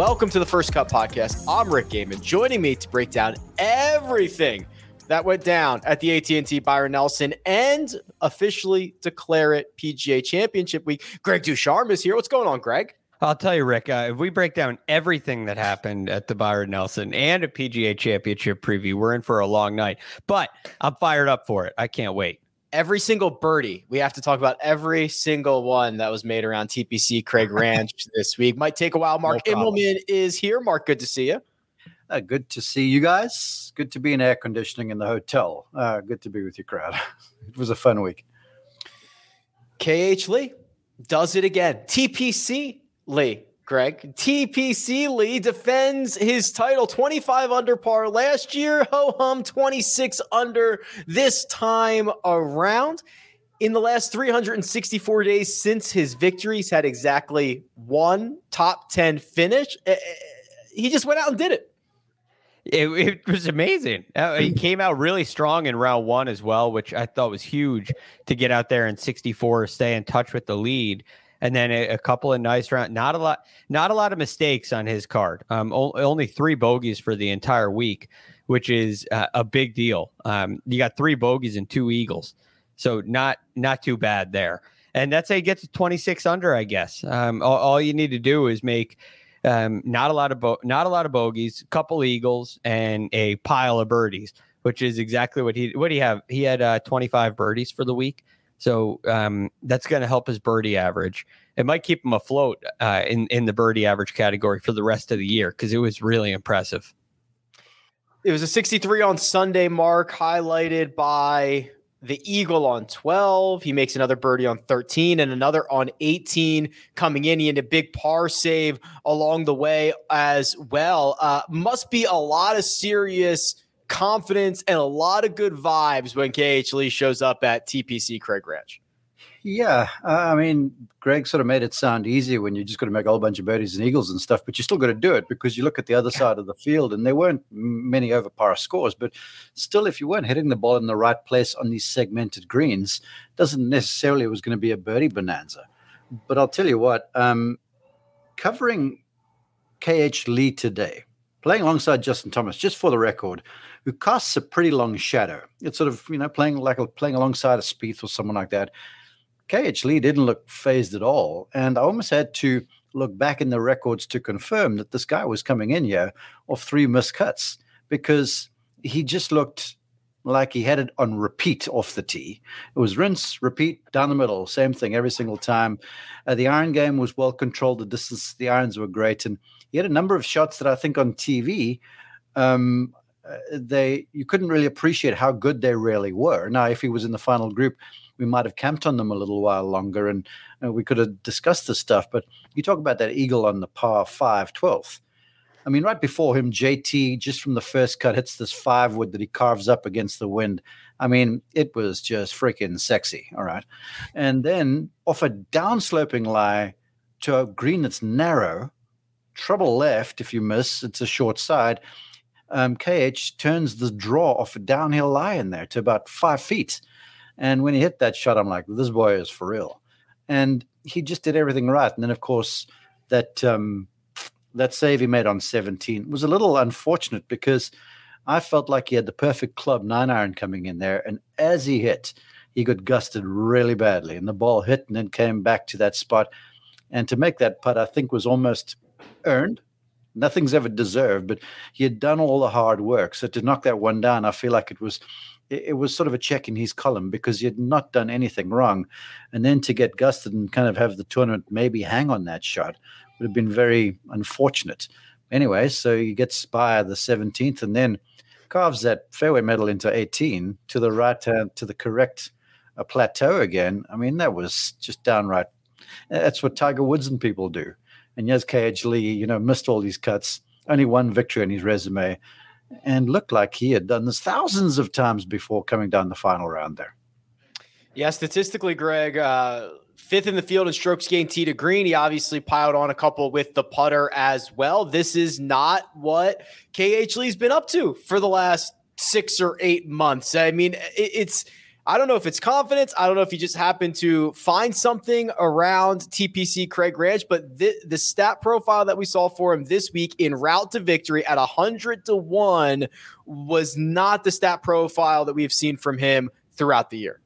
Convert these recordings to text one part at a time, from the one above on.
Welcome to the First Cut Podcast. I'm Rick Gehman. Joining me to break down everything that went down at the AT&T Byron Nelson and officially declare it PGA Championship Week. Greg DuCharme is here. What's going on, Greg? I'll tell you, Rick, uh, if we break down everything that happened at the Byron Nelson and a PGA Championship preview, we're in for a long night. But I'm fired up for it. I can't wait every single birdie. We have to talk about every single one that was made around TPC Craig Ranch this week. Might take a while. Mark no Immelman is here. Mark, good to see you. Uh, good to see you guys. Good to be in air conditioning in the hotel. Uh, good to be with your crowd. it was a fun week. KH Lee does it again. TPC Lee Greg. TPC Lee defends his title 25 under par last year. Ho hum 26 under this time around. In the last 364 days since his victory, he's had exactly one top 10 finish. Eh, eh, he just went out and did it. It, it, was amazing. Uh, he came out really strong in round one as well, which I thought was huge to get out there in 64, stay in touch with the lead and then a, a, couple of nice round. Not a lot, not a lot of mistakes on his card. Um, o- only three bogeys for the entire week, which is uh, a big deal. Um, you got three bogeys and two eagles, so not not too bad there. And that's how you get to 26 under, I guess. Um, all, all, you need to do is make um, not a lot of bo- not a lot of bogeys, couple eagles, and a pile of birdies, which is exactly what he what he have? He had uh, 25 birdies for the week. So um, that's going to help his birdie average. It might keep him afloat uh, in in the birdie average category for the rest of the year because it was really impressive. It was a 63 on Sunday mark, highlighted by the Eagle on 12. He makes another birdie on 13 and another on 18 coming in. He had a big par save along the way as well. Uh, must be a lot of serious confidence and a lot of good vibes when KH Lee shows up at TPC Craig Ranch. Yeah, uh, I mean, Greg sort of made it sound easy when you're just got to make a whole bunch of birdies and eagles and stuff, but you still got to do it because you look at the other side of the field and there weren't many over par scores, but still, if you weren't hitting the ball in the right place on these segmented greens, doesn't necessarily it was going to be a birdie bonanza. But I'll tell you what, um, covering KH Lee today, playing alongside Justin Thomas, just for the record, who casts a pretty long shadow. It's sort of, you know, playing like a, playing alongside a Spieth or someone like that. KH Lee didn't look phased at all. And I almost had to look back in the records to confirm that this guy was coming in here off three missed cuts because he just looked like he had it on repeat off the tee. It was rinse, repeat, down the middle, same thing every single time. Uh, the iron game was well controlled. The distance, the irons were great, and he had a number of shots that I think on TV um, uh, they you couldn't really appreciate how good they really were. Now, if he was in the final group, we might have camped on them a little while longer and uh, we could have discussed this stuff. But you talk about that eagle on the par 5 12th. I mean, right before him, JT, just from the first cut, hits this five wood that he carves up against the wind. I mean, it was just freaking sexy. All right. And then off a downsloping lie to a green that's narrow, trouble left if you miss, it's a short side um, KH turns the draw off a downhill lie in there to about five feet. And when he hit that shot, I'm like, this boy is for real. And he just did everything right. And then, of course, that um, that save he made on 17 was a little unfortunate because I felt like he had the perfect club nine iron coming in there. And as he hit, he got gusted really badly. And the ball hit and then came back to that spot. And to make that putt, I think was almost earned. Nothing's ever deserved, but he had done all the hard work. So to knock that one down, I feel like it was it, was sort of a check in his column because he had not done anything wrong. And then to get gusted and kind of have the tournament maybe hang on that shot would have been very unfortunate. Anyway, so he gets by the 17th and then carves that fairway metal into 18 to the right hand, to the correct uh, plateau again. I mean, that was just downright. That's what Tiger Woods and people do. And yes, KH Lee, you know, missed all these cuts, only one victory in his resume, and looked like he had done this thousands of times before coming down the final round there. Yeah, statistically, Greg, uh, fifth in the field in strokes gained tee to green. He obviously piled on a couple with the putter as well. This is not what KH Lee's been up to for the last six or eight months. I mean, it's. I don't know if it's confidence. I don't know if he just happened to find something around TPC Craig Ranch, but the, the stat profile that we saw for him this week in route to victory at 100 to 1 was not the stat profile that we've seen from him throughout the year.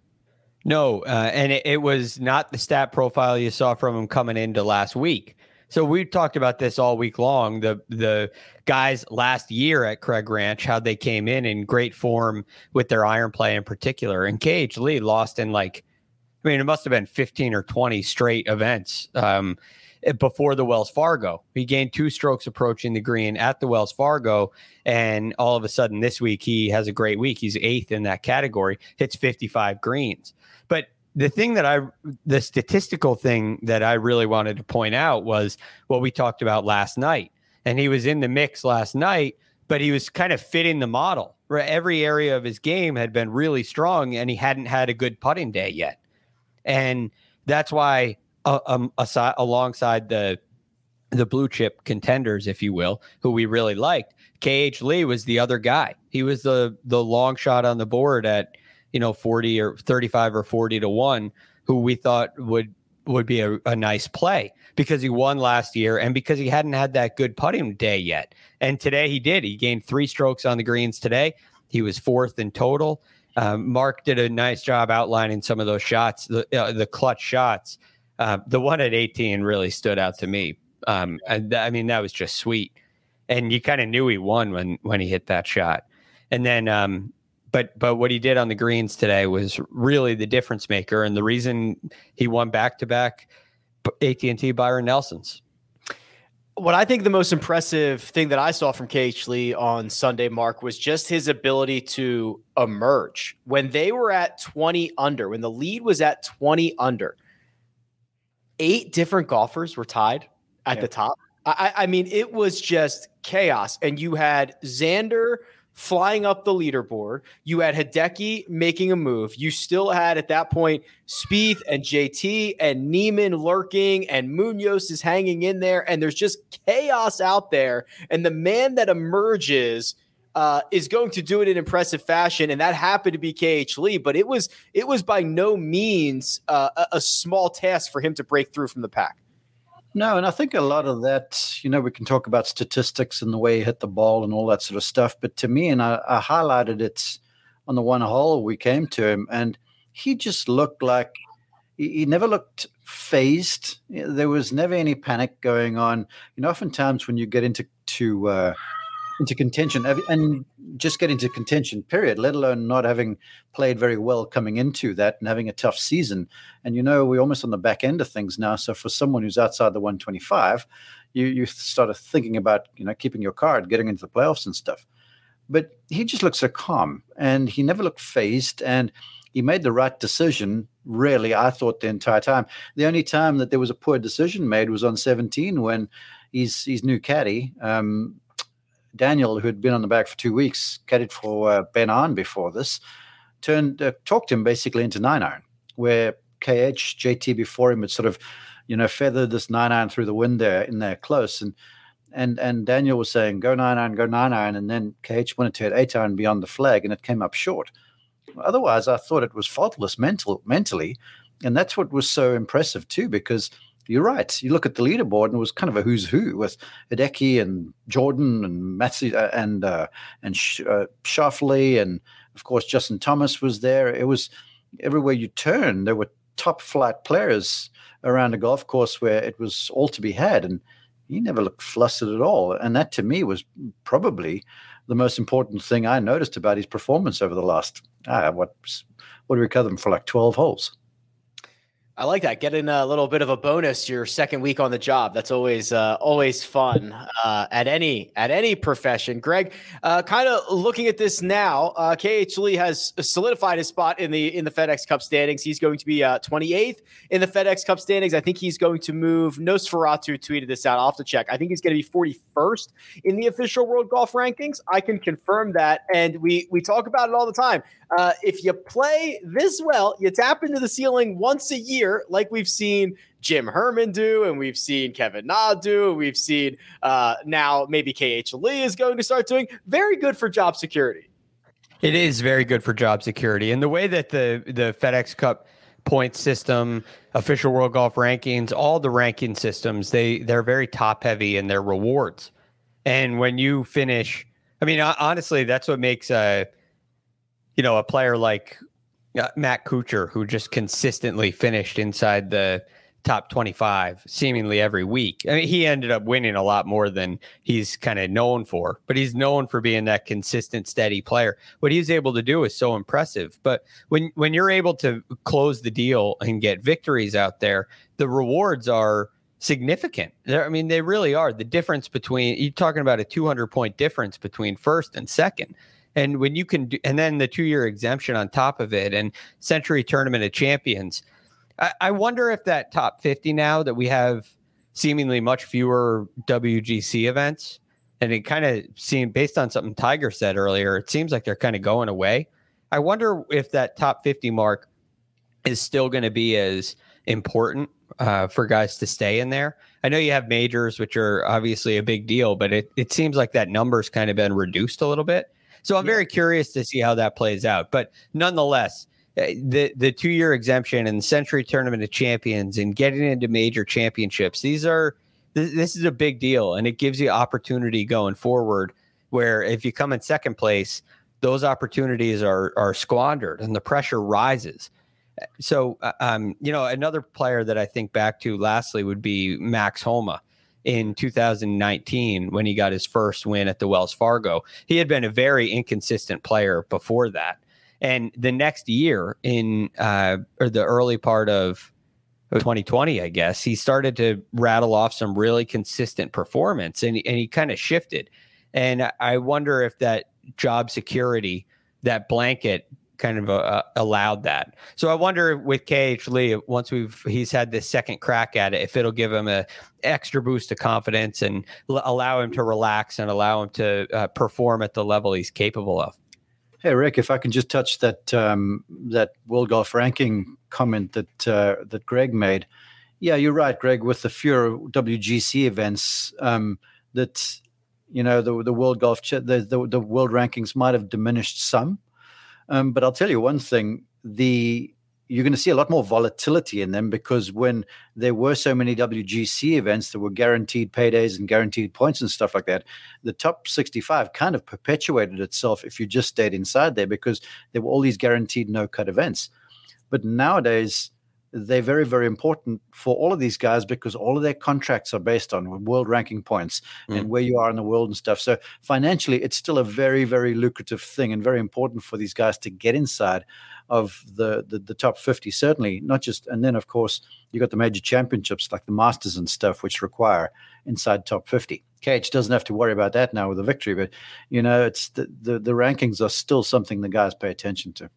No, uh, and it, it, was not the stat profile you saw from him coming into last week. So we talked about this all week long. The the guys last year at Craig Ranch, how they came in in great form with their iron play in particular. And KH Lee lost in like, I mean, it must have been 15 or 20 straight events um, before the Wells Fargo. He gained two strokes approaching the green at the Wells Fargo. And all of a sudden this week, he has a great week. He's eighth in that category, hits 55 greens. But the thing that I, the statistical thing that I really wanted to point out was what we talked about last night. And he was in the mix last night, but he was kind of fitting the model. Right? Every area of his game had been really strong, and he hadn't had a good putting day yet. And that's why, uh, um, aside, alongside the the blue chip contenders, if you will, who we really liked, KH Lee was the other guy. He was the the long shot on the board at you know 40 or 35 or 40 to 1 who we thought would would be a, a, nice play because he won last year and because he hadn't had that good putting day yet. And today he did. He gained three strokes on the greens today. He was fourth in total. Um, Mark did a nice job outlining some of those shots, the uh, the clutch shots. Uh, the one at 18 really stood out to me. Um, th- I mean that was just sweet, and you kind of knew he won when when he hit that shot. And then um, but but what he did on the greens today was really the difference maker and the reason he won back to back AT&T Byron Nelsons. What I think the most impressive thing that I saw from KH Lee on Sunday, Mark, was just his ability to emerge. When they were at 20 under, when the lead was at 20 under, eight different golfers were tied at yeah. the top. I, I mean, it was just chaos. And you had Xander – flying up the leaderboard. You had Hideki making a move. You still had at that point Spieth and JT and Niemann lurking, and Munoz is hanging in there, and there's just chaos out there. And the man that emerges. Uh, is going to do it in impressive fashion, and that happened to be KH Lee. But it was it was by no means uh, a, a small task for him to break through from the pack. No, and I think a lot of that, you know, we can talk about statistics and the way he hit the ball and all that sort of stuff. But to me, and I, I highlighted it on the one hole we came to him, and he just looked like he, he never looked phased. There was never any panic going on. You know, oftentimes when you get into to uh, into contention and just get into contention period let alone not having played very well coming into that and having a tough season. And you know we're almost on the back end of things now. So for someone who's outside the 125 you you started thinking about you know keeping your card getting into the playoffs and stuff. But he just looked so calm and he never looked phased and he made the right decision really i thought the entire time. The only time that there was a poor decision made was on 17 when his his new caddy um, Daniel, who had been on the back for two weeks, caddied for uh, Ben An before this, turned uh, talked him basically into nine iron, where KH JT before him had sort of, you know, feathered this nine iron through the wind there in there close, and and and Daniel was saying go nine iron, go nine iron, and then KH wanted to hit eight iron beyond the flag, and it came up short. Otherwise, I thought it was faultless mental mentally, and that's what was so impressive too, because you're right. You look at the leaderboard, and it was kind of a who's who with Hideki and Jordan and Matthew uh, and uh, and Sh- uh, and of course Justin Thomas was there. It was everywhere you turn, there were top flight players around a golf course where it was all to be had, and he never looked flustered at all. And that to me was probably the most important thing I noticed about his performance over the last ah, what what do we cover them for like twelve holes. I like that. Getting a little bit of a bonus your second week on the job. That's always uh, always fun uh, at any at any profession. Greg, uh, kind of looking at this now, uh, KH Lee has solidified his spot in the in the FedEx Cup standings. He's going to be 28th uh, in the FedEx Cup standings. I think he's going to move. Nosferatu tweeted this out. Have to check. I think he's going to be 41st in the official World Golf rankings. I can confirm that, and we we talk about it all the time. Uh, if you play this well, you tap into the ceiling once a year, like we've seen Jim Herman do, and we've seen Kevin Na do, and we've seen uh, now maybe KH Lee is going to start doing. Very good for job security. It is very good for job security, and the way that the the FedEx Cup point system, official World Golf rankings, all the ranking systems, they they're very top heavy in their rewards. And when you finish, I mean, honestly, that's what makes uh you know, a player like uh, Matt Kuchar, who just consistently finished inside the top 25 seemingly every week. I mean, he ended up winning a lot more than he's kind of known for, but he's known for being that consistent, steady player. What he's able to do is so impressive. But when when you're able to close the deal and get victories out there, the rewards are significant. They're, I mean, they really are. The difference between you're talking about a 200 point difference between first and second. And when you can do, and then the two year exemption on top of it, and Sentry Tournament of Champions. I, I wonder if that top 50 now that we have seemingly much fewer WGC events, and it kind of seemed based on something Tiger said earlier, it seems like they're kind of going away. I wonder if that top 50 mark is still going to be as important uh, for guys to stay in there. I know you have majors, which are obviously a big deal, but it, it seems like that number's kind of been reduced a little bit. So I'm yeah. very curious to see how that plays out. But nonetheless, eh, the the two year exemption and the Sentry Tournament of Champions and getting into major championships, these are this is a big deal, and it gives you opportunity going forward. Where if you come in second place, those opportunities are are squandered, and the pressure rises. So, uh, um, you know, another player that I think back to lastly would be Max Homa in 2019 when he got his first win at the Wells Fargo. He had been a very inconsistent player before that. And the next year, in uh, or the early part of 2020, I guess, he started to rattle off some really consistent performance and, and he kind of shifted. And I wonder if that job security, that blanket kind of uh, allowed that. So I wonder with KH Lee, once we've he's had this second crack at it, if it'll give him a extra boost of confidence and l- allow him to relax and allow him to uh, perform at the level he's capable of. Hey Rick, if I can just touch that um, that World Golf Ranking comment that uh, that Greg made. Yeah, you're right, Greg. With the fewer WGC events, um, that you know the the World Golf the, the the World rankings might have diminished some. Um, but I'll tell you one thing: the you're going to see a lot more volatility in them because when there were so many WGC events that were guaranteed paydays and guaranteed points and stuff like that, the top 65 kind of perpetuated itself if you just stayed inside there because there were all these guaranteed no cut events. But nowadays, they're very, very important for all of these guys because all of their contracts are based on world ranking points mm. and where you are in the world and stuff. So financially, it's still a very, very lucrative thing and very important for these guys to get inside of the, the, the top 50, certainly, not just, and then of course, you got the major championships like the Masters and stuff, which require inside top 50. KH doesn't have to worry about that now with a victory, but you know, it's the, the, the rankings are still something the guys pay attention to.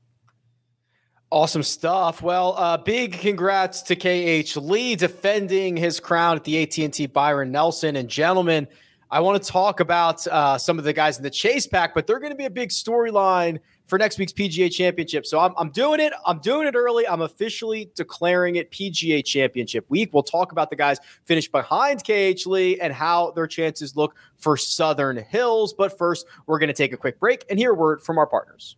Awesome stuff. Well, uh, big congrats to KH Lee defending his crown at the AT&T Byron Nelson. And gentlemen, I want to talk about uh, some of the guys in the chase pack, but they're going to be a big storyline for next week's PGA Championship. So I'm, I'm doing it. I'm doing it early. I'm officially declaring it PGA Championship week. We'll talk about the guys finished behind KH Lee and how their chances look for Southern Hills. But first, we're going to take a quick break and hear a word from our partners.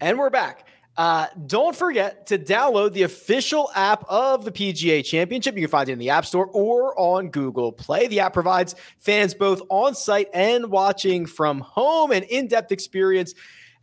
And we're back. Uh, don't forget to download the official app of the PGA Championship. You can find it in the App Store or on Google Play. The app provides fans both on site and watching from home an in depth experience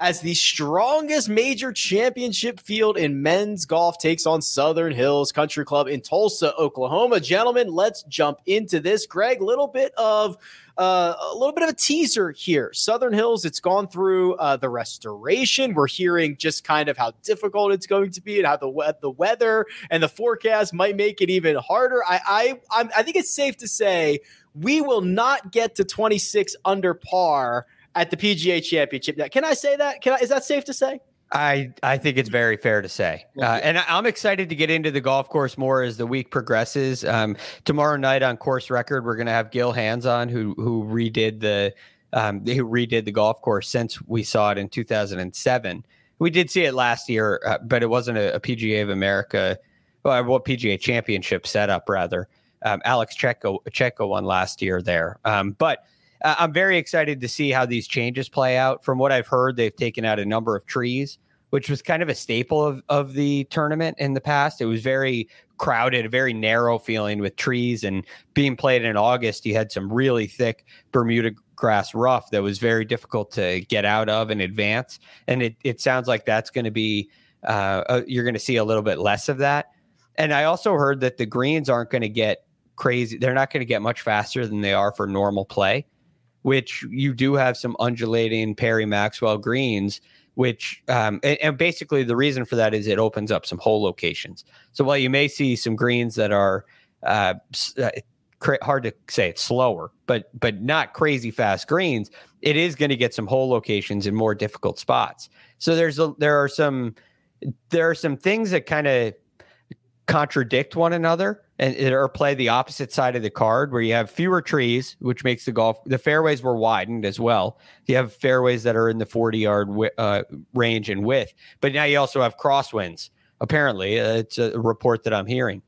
as the strongest major championship field in men's golf takes on Southern Hills Country Club in Tulsa, Oklahoma. Gentlemen, let's jump into this. Greg, little bit of uh, a little bit of a teaser here. Southern Hills, it's gone through uh, the restoration. We're hearing just kind of how difficult it's going to be and how the we- the weather and the forecast might make it even harder. I I I'm, I think it's safe to say we will not get to 26 under par at the PGA Championship. Now, can I say that? Can I, is that safe to say? I, I think it's very fair to say. Uh, and I, am excited to get into the golf course more as the week progresses. Um, tomorrow night on Course Record, we're going to have Gil Hanse on, who who redid the um, who redid the golf course since we saw it in 2007. We did see it last year, uh, but it wasn't a, a, PGA of America, well, what PGA Championship setup rather. Um, Alex Cejka Cejka won last year there, um, but uh, I'm very excited to see how these changes play out. From what I've heard, they've taken out a number of trees, which was kind of a staple of, of the tournament in the past. It was very crowded, a very narrow feeling with trees and being played in August. You had some really thick Bermuda grass rough that was very difficult to get out of in advance. And it, it sounds like that's going to be, uh, you're going to see a little bit less of that. And I also heard that the greens aren't going to get crazy. They're not going to get much faster than they are for normal play which you do have some undulating Perry Maxwell greens, which um, and, and, basically the reason for that is it opens up some hole locations. So while you may see some greens that are uh, uh hard to say it's slower, but but not crazy fast greens, it is going to get some hole locations in more difficult spots. So there's a, there are some there are some things that kind of contradict one another and or play the opposite side of the card where you have fewer trees, which makes the golf the fairways were widened as well. You have fairways that are in the 40 yard uh, range and width, but now you also have crosswinds. Apparently, uh, it's a report that I'm hearing.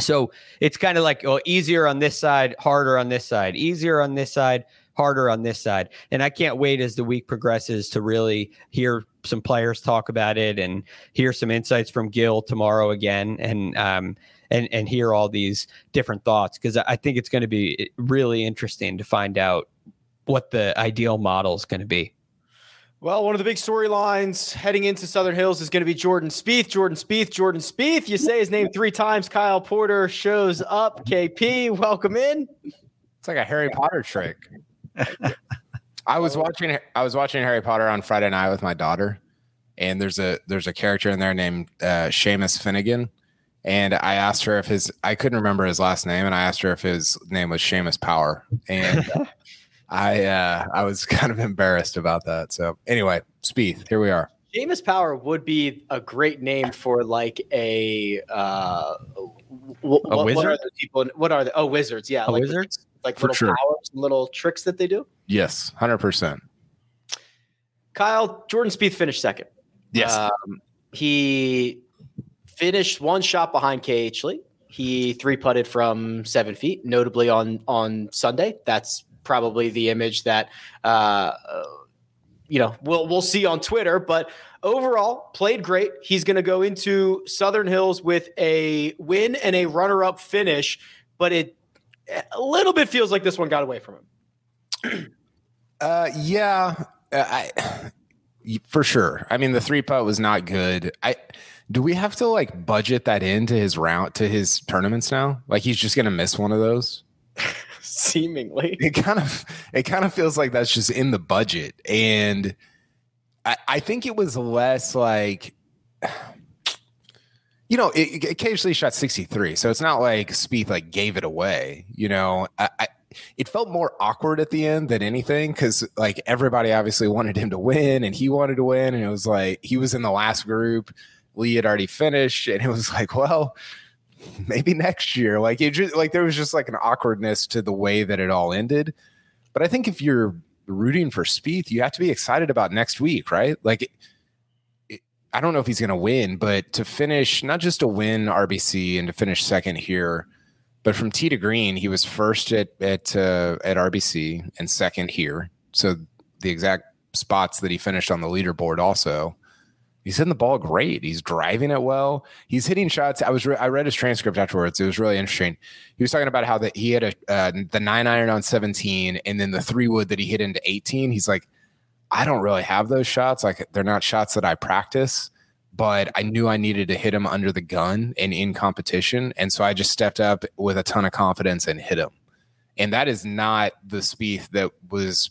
So it's kind of like oh, easier on this side, harder on this side, easier on this side, harder on this side. And I can't wait as the week progresses to really hear some players talk about it and hear some insights from Gil tomorrow again. And um, and and hear all these different thoughts because I think it's going to be really interesting to find out what the ideal model is going to be. Well, one of the big storylines heading into Southern Hills is going to be Jordan Spieth. Jordan Spieth, Jordan Spieth. You say his name three times. Kyle Porter shows up. KP, welcome in. It's like a Harry Potter trick. I was watching I was watching Harry Potter on Friday night with my daughter, and there's a there's a character in there named uh, Seamus Finnigan, and I asked her if his I couldn't remember his last name, and I asked her if his name was Seamus Power, and I uh, I was kind of embarrassed about that. So anyway, Spieth, here we are. Seamus Power would be a great name for like a uh, w- a wizard. What are the people? What are the oh wizards? Yeah, a like wizards, like for little sure. powers, little tricks that they do. Yes, hundred percent. Kyle Jordan Spieth finished second. Yes, um, he finished one shot behind KH Lee. He three putted from seven feet, notably on on Sunday. That's probably the image that uh, you know we'll we'll see on Twitter. But overall, played great. He's going to go into Southern Hills with a win and a runner up finish. But it a little bit feels like this one got away from him. uh, yeah, I for sure. I mean, the three putt was not good. I do we have to like budget that into his round to his tournaments now? Like he's just gonna miss one of those. Seemingly, it kind of it kind of feels like that's just in the budget, and I, I think it was less like you know, it, it occasionally shot 63. So it's not like Spieth like gave it away. You know, I, I, it felt more awkward at the end than anything because like everybody obviously wanted him to win and he wanted to win. And it was like he was in the last group. Lee had already finished. And it was like, well, maybe next year. Like it just like there was just like an awkwardness to the way that it all ended. But I think if you're rooting for Spieth, you have to be excited about next week, right? Like I don't know if he's going to win, but to finish not just to win RBC and to finish second here, but from tee to green, he was first at at uh, at RBC and second here. So the exact spots that he finished on the leaderboard also. He's hitting the ball great. He's driving it well. He's hitting shots. I was re- I read his transcript afterwards. It was really interesting. He was talking about how that he had a uh, the nine iron on seventeen, and then the three wood that he hit into eighteen. He's like, I don't really have those shots. Like they're not shots that I practice, but I knew I needed to hit him under the gun and in competition. And so I just stepped up with a ton of confidence and hit him. And that is not the Spieth that was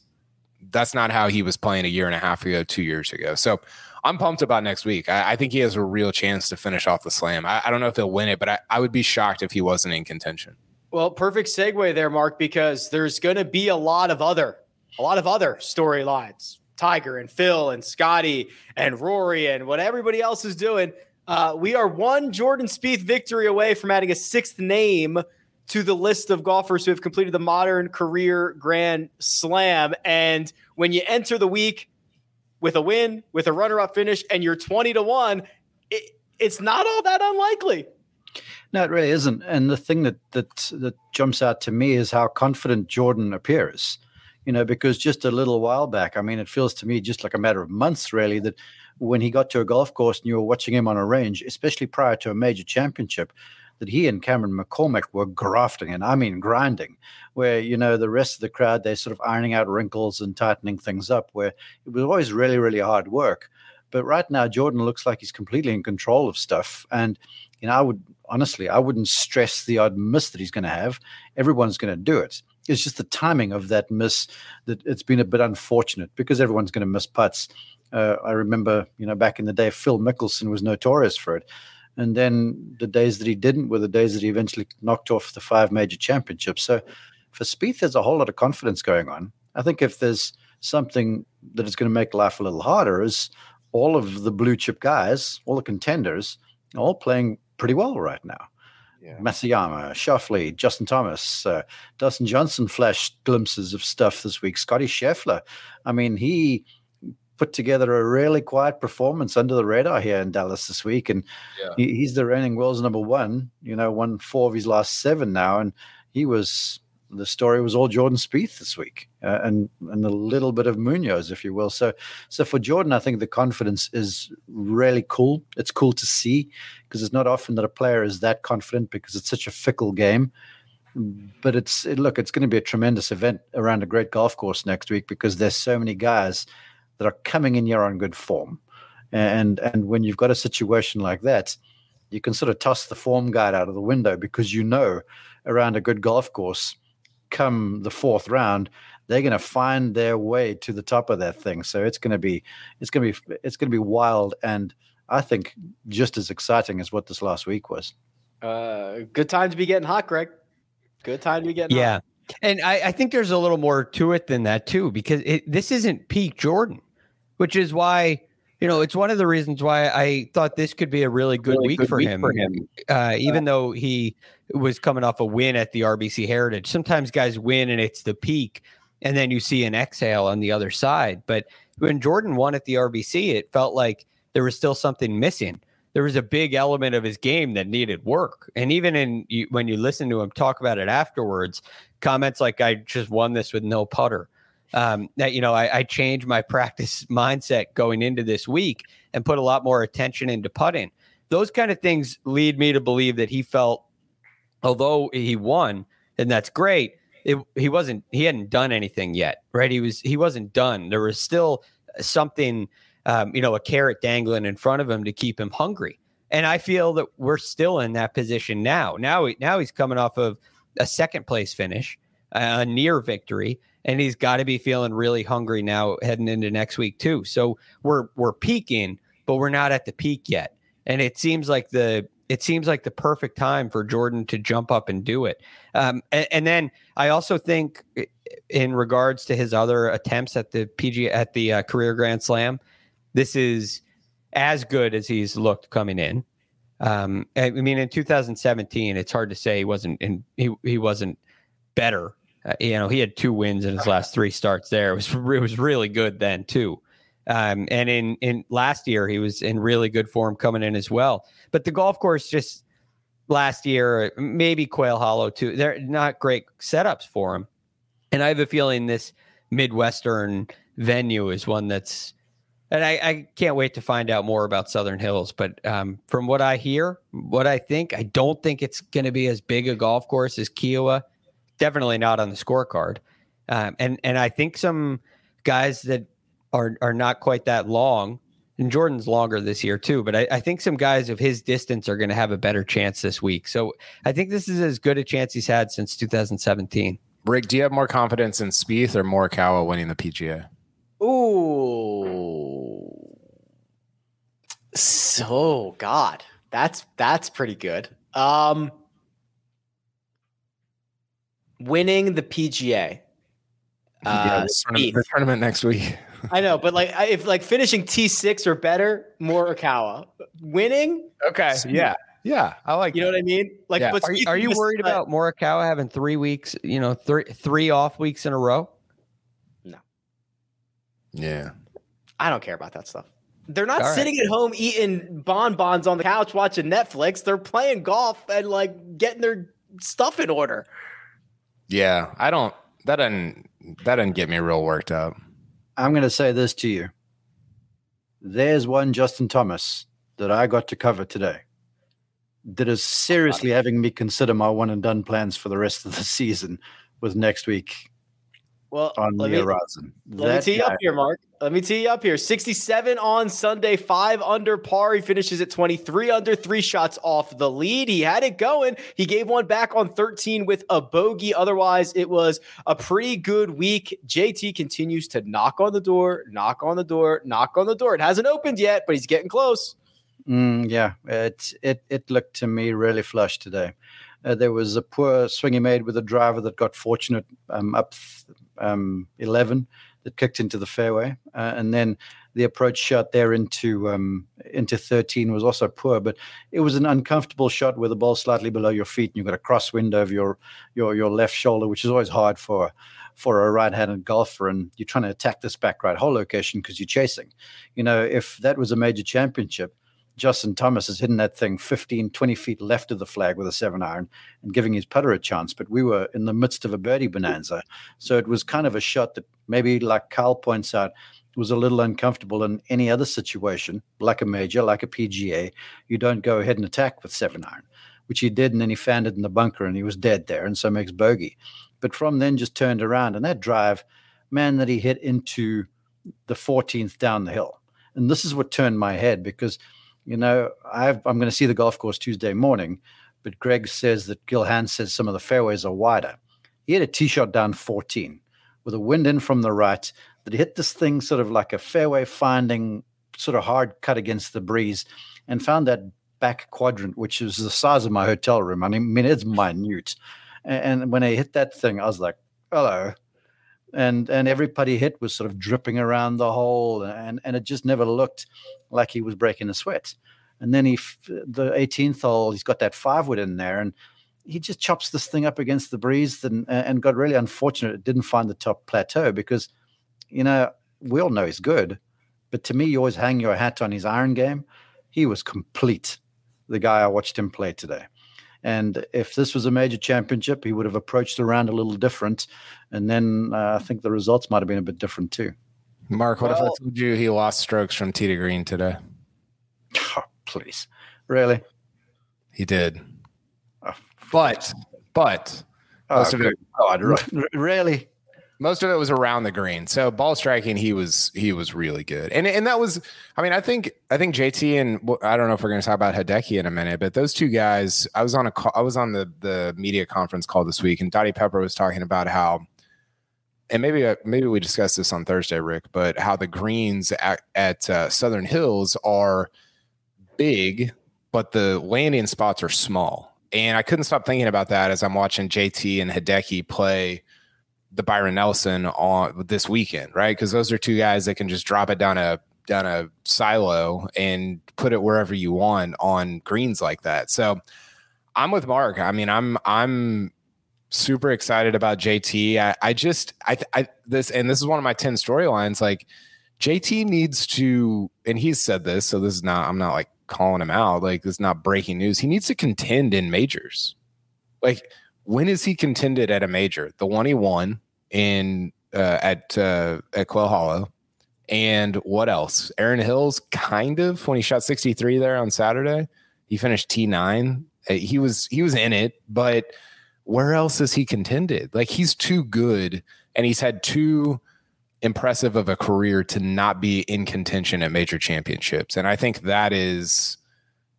that's not how he was playing a year and a half ago, two years ago. So I'm pumped about next week. I, I think he has a real chance to finish off the slam. I, I don't know if he'll win it, but I, I would be shocked if he wasn't in contention. Well, perfect segue there, Mark, because there's going to be a lot of other, a lot of other storylines Tiger and Phil and Scotty and Rory and what everybody else is doing. Uh, we are one Jordan Spieth victory away from adding a sixth name to the list of golfers who have completed the modern career Grand Slam. And when you enter the week with a win, with a runner-up finish, and you're 20 to one, it, it's not all that unlikely. No, it really isn't. And the thing that that that jumps out to me is how confident Jordan appears you know, because just a little while back, I mean, it feels to me just like a matter of months, really, that when he got to a golf course and you were watching him on a range, especially prior to a major championship, that he and Cameron McCormick were grafting, and I mean grinding, where, you know, the rest of the crowd, they're sort of ironing out wrinkles and tightening things up, where it was always really, really hard work. But right now, Jordan looks like he's completely in control of stuff. And, you know, I would honestly, I wouldn't stress the odd miss that he's going to have. Everyone's going to do it it's just the timing of that miss that it's been a bit unfortunate because everyone's going to miss putts. Uh, I remember, you know, back in the day, Phil Mickelson was notorious for it. And then the days that he didn't were the days that he eventually knocked off the five major championships. So for Spieth, there's a whole lot of confidence going on. I think if there's something that is going to make life a little harder is all of the blue chip guys, all the contenders, all playing pretty well right now yeah. Matsuyama, Schauffele, Justin Thomas, uh, Dustin Johnson flashed glimpses of stuff this week. Scotty Scheffler, I mean, he put together a really quiet performance under the radar here in Dallas this week, and yeah. he, he's the reigning world's number one. You know, won four of his last seven now, and he was the story was all Jordan Spieth this week, uh, and and a little bit of Munoz, if you will. So, so for Jordan, I think the confidence is really cool. It's cool to see because it's not often that a player is that confident because it's such a fickle game. But it's it, look, it's going to be a tremendous event around a great golf course next week because there's so many guys that are coming in here on good form, and and when you've got a situation like that, you can sort of toss the form guide out of the window because you know around a good golf course come the fourth round, they're going to find their way to the top of that thing. So it's going to be, it's going to be, it's going to be wild, and I think just as exciting as what this last week was. Uh, good time to be getting hot, Greg. Good time to be getting yeah. Hot. And I, I, think there's a little more to it than that too, because it, this isn't peak Jordan, which is why you know it's one of the reasons why I thought this could be a really good really week, good for, week him, for him. Uh, even though he was coming off a win at the RBC Heritage. Sometimes guys win and it's the peak, and then you see an exhale on the other side. But when Jordan won at the RBC, it felt like there was still something missing. There was a big element of his game that needed work. And even in you, when you listen to him talk about it afterwards, comments like "I just won this with no putter." Um, that you know, I, I changed my practice mindset going into this week and put a lot more attention into putting. Those kind of things lead me to believe that he felt although he won, and that's great, it, he wasn't he hadn't done anything yet, right? He was he wasn't done. There was still something um, you know, a carrot dangling in front of him to keep him hungry. And I feel that we're still in that position now. Now, now he's coming off of a second place finish, a near victory, and he's got to be feeling really hungry now heading into next week too. So we're we're peaking, but we're not at the peak yet. And it seems like the it seems like the perfect time for Jordan to jump up and do it. Um, and, and, then I also think, in regards to his other attempts at the PG at the uh, career Grand Slam, this is as good as he's looked coming in. Um, I mean, in 2017, it's hard to say he wasn't in, he he wasn't better. Uh, you know, he had two wins in his last three starts. There, it was it was really good then too. Um, and in in last year, he was in really good form coming in as well. But the golf course just last year, maybe Quail Hollow too. They're not great setups for him. And I have a feeling this Midwestern venue is one that's and I, I, can't wait to find out more about Southern Hills. But um, from what I hear, what I think, I don't think it's going to be as big a golf course as Kiawah. Definitely not on the scorecard. Um, and and I think some guys that are are not quite that long, and Jordan's longer this year too. But I, I think some guys of his distance are going to have a better chance this week. So I think this is as good a chance he's had since 2017. Rick, do you have more confidence in Spieth or Morikawa winning the PGA? Ooh. So God, that's that's pretty good. Um winning the PGA. Uh, yeah, the tournament, the tournament next week. I know, but like if like finishing T six or better, Morikawa. Winning, okay, yeah, yeah, I like. You that. know what I mean? Like, yeah. but are, are you worried about Morikawa having three weeks? You know, three three off weeks in a row? No. Yeah. I don't care about that stuff. They're not All sitting right. at home eating bonbons on the couch watching Netflix. They're playing golf and like getting their stuff in order. Yeah, I don't. That doesn't. That doesn't get me real worked up. I'm going to say this to you. There's one Justin Thomas that I got to cover today that is seriously having me consider my one and done plans for the rest of the season with next week well, on the me, horizon. Let that me tee you up here, Mark. Let me tee you up here. 67 on Sunday, five under par. He finishes at 23 under, three shots off the lead. He had it going. He gave one back on 13 with a bogey. Otherwise, it was a pretty good week. JT continues to knock on the door, knock on the door, knock on the door. It hasn't opened yet, but he's getting close. Mm, yeah, it it it looked to me really flush today. Uh, there was a poor swing he made with a driver that got fortunate um, up um, 11 that kicked into the fairway, uh, and then the approach shot there into um, into 13 was also poor, but it was an uncomfortable shot with the ball slightly below your feet, and you've got a crosswind over your your your left shoulder, which is always hard for for a right-handed golfer, and you're trying to attack this back right hole location because you're chasing. You know, if that was a major championship, Justin Thomas has hidden that thing 15, 20 feet left of the flag with a seven iron and giving his putter a chance. But we were in the midst of a birdie bonanza. So it was kind of a shot that maybe, like Kyle points out, was a little uncomfortable in any other situation, like a major, like a PGA. You don't go ahead and attack with seven iron, which he did. And then he found it in the bunker and he was dead there. And so makes bogey. But from then just turned around and that drive, man, that he hit into the 14th down the hill. And this is what turned my head because – you know, i am going to see the golf course Tuesday morning, but Greg says that Gil Hanse says some of the fairways are wider. He had a tee shot down 14 with a wind in from the right that hit this thing sort of like a fairway finding sort of hard cut against the breeze and found that back quadrant, which is the size of my hotel room. I mean, it's minute. And when I hit that thing, I was like, hello and and every putt he hit was sort of dripping around the hole, and and it just never looked like he was breaking a sweat. And then he, the 18th hole, he's got that five wood in there, and he just chops this thing up against the breeze, and and got really unfortunate. It didn't find the top plateau because, you know, we all know he's good, but to me, you always hang your hat on his iron game. He was complete. The guy I watched him play today. And if this was a major championship, he would have approached the round a little different. And then uh, I think the results might have been a bit different too. Mark, what well, if I told you he lost strokes from tee to green today? Oh, please. Really? He did. Oh, but, but, oh, God, really? most of it was around the green. So ball striking, he was he was really good, and and that was. I mean, I think I think JT and I don't know if we're going to talk about Hideki in a minute, but those two guys. I was on a call, I was on the the media conference call this week, and Dottie Pepper was talking about how. And maybe maybe we discussed this on Thursday, Rick, but how the greens at, at uh, Southern Hills are big, but the landing spots are small. And I couldn't stop thinking about that as I'm watching JT and Hideki play the Byron Nelson on this weekend, right? Because those are two guys that can just drop it down a down a silo and put it wherever you want on greens like that. So I'm with Mark. I mean, I'm I'm super excited about JT. I, I just I, I this and this is one of my 10 storylines. Like JT needs to, and he's said this, so this is not I'm not like calling him out. Like it's not breaking news. He needs to contend in majors. Like when is he contended at a major? The one he won in uh, at uh, at Quail Hollow, and what else? Erin Hills, kind of when he shot 63 there on Saturday. He finished T9. Uh, he was he was in it, but where else has he contended? Like he's too good, and he's had too impressive of a career to not be in contention at major championships. And I think that is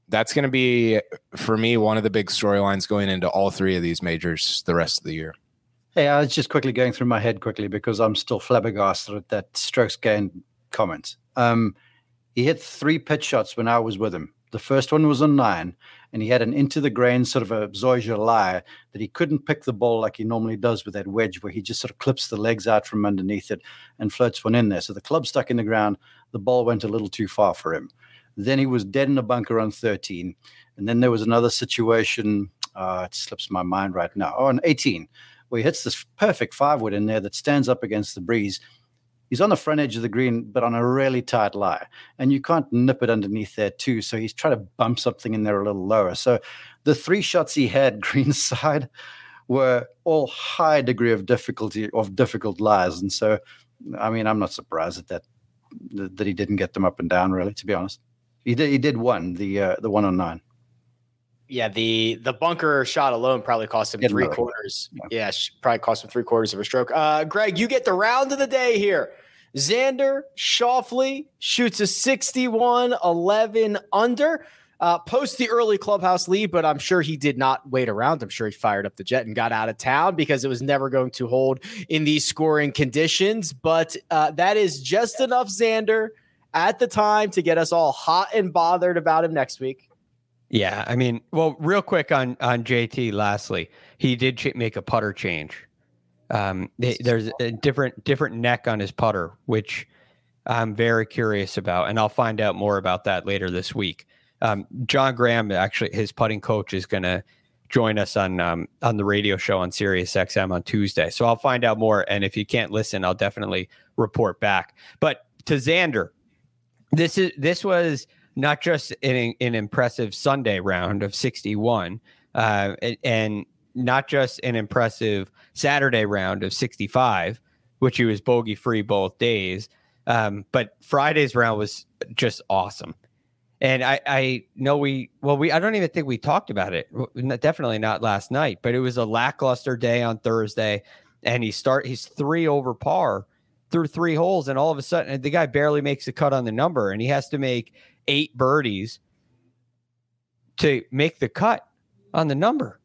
that's going to be for me one of the big storylines going into all three of these majors the rest of the year. Hey, I was just quickly going through my head quickly because I'm still flabbergasted at that strokes gained comment. Um, he hit three pitch shots when I was with him. The first one was on nine, and he had an into the grain sort of a Zoysia lie that he couldn't pick the ball like he normally does with that wedge, where he just sort of clips the legs out from underneath it and floats one in there. So the club stuck in the ground. The ball went a little too far for him. Then he was dead in a bunker on 13. And then there was another situation, uh, it slips my mind right now, oh, on 18, where he hits this perfect five wood in there that stands up against the breeze. He's on the front edge of the green, but on a really tight lie. And you can't nip it underneath there, too. So he's trying to bump something in there a little lower. So the three shots he had green side were all high degree of difficulty, of difficult lies. And so, I mean, I'm not surprised at that, that he didn't get them up and down, really, to be honest. He did. He did one. The uh, the one on nine. Yeah, the the bunker shot alone probably cost him three quarters. Yeah. Yeah, probably cost him three quarters of a stroke. Uh, Greg, you get the round of the day here. Xander Schauffele shoots a 61 11 under. Uh, post the early clubhouse lead, but I'm sure he did not wait around. I'm sure he fired up the jet and got out of town because it was never going to hold in these scoring conditions. But uh, that is just enough Xander at the time to get us all hot and bothered about him next week. Yeah, I mean, well, real quick on on JT. Lastly, he did make a putter change. Um, th- there's a different different neck on his putter, which I'm very curious about, and I'll find out more about that later this week. Um, John Graham, actually, his putting coach, is going to join us on um, on the radio show on Sirius XM on Tuesday. So I'll find out more, and if you can't listen, I'll definitely report back. But to Xander, this is this was not just an, an impressive Sunday round of 61, uh, and not just an impressive Saturday round of 65, which he was bogey free both days, um, but Friday's round was just awesome. And I, I know we, well, we, I don't even think we talked about it. Definitely not last night, but it was a lackluster day on Thursday. And he start, he's three over par through three holes. And all of a sudden, the guy barely makes a cut on the number and he has to make eight birdies to make the cut on the number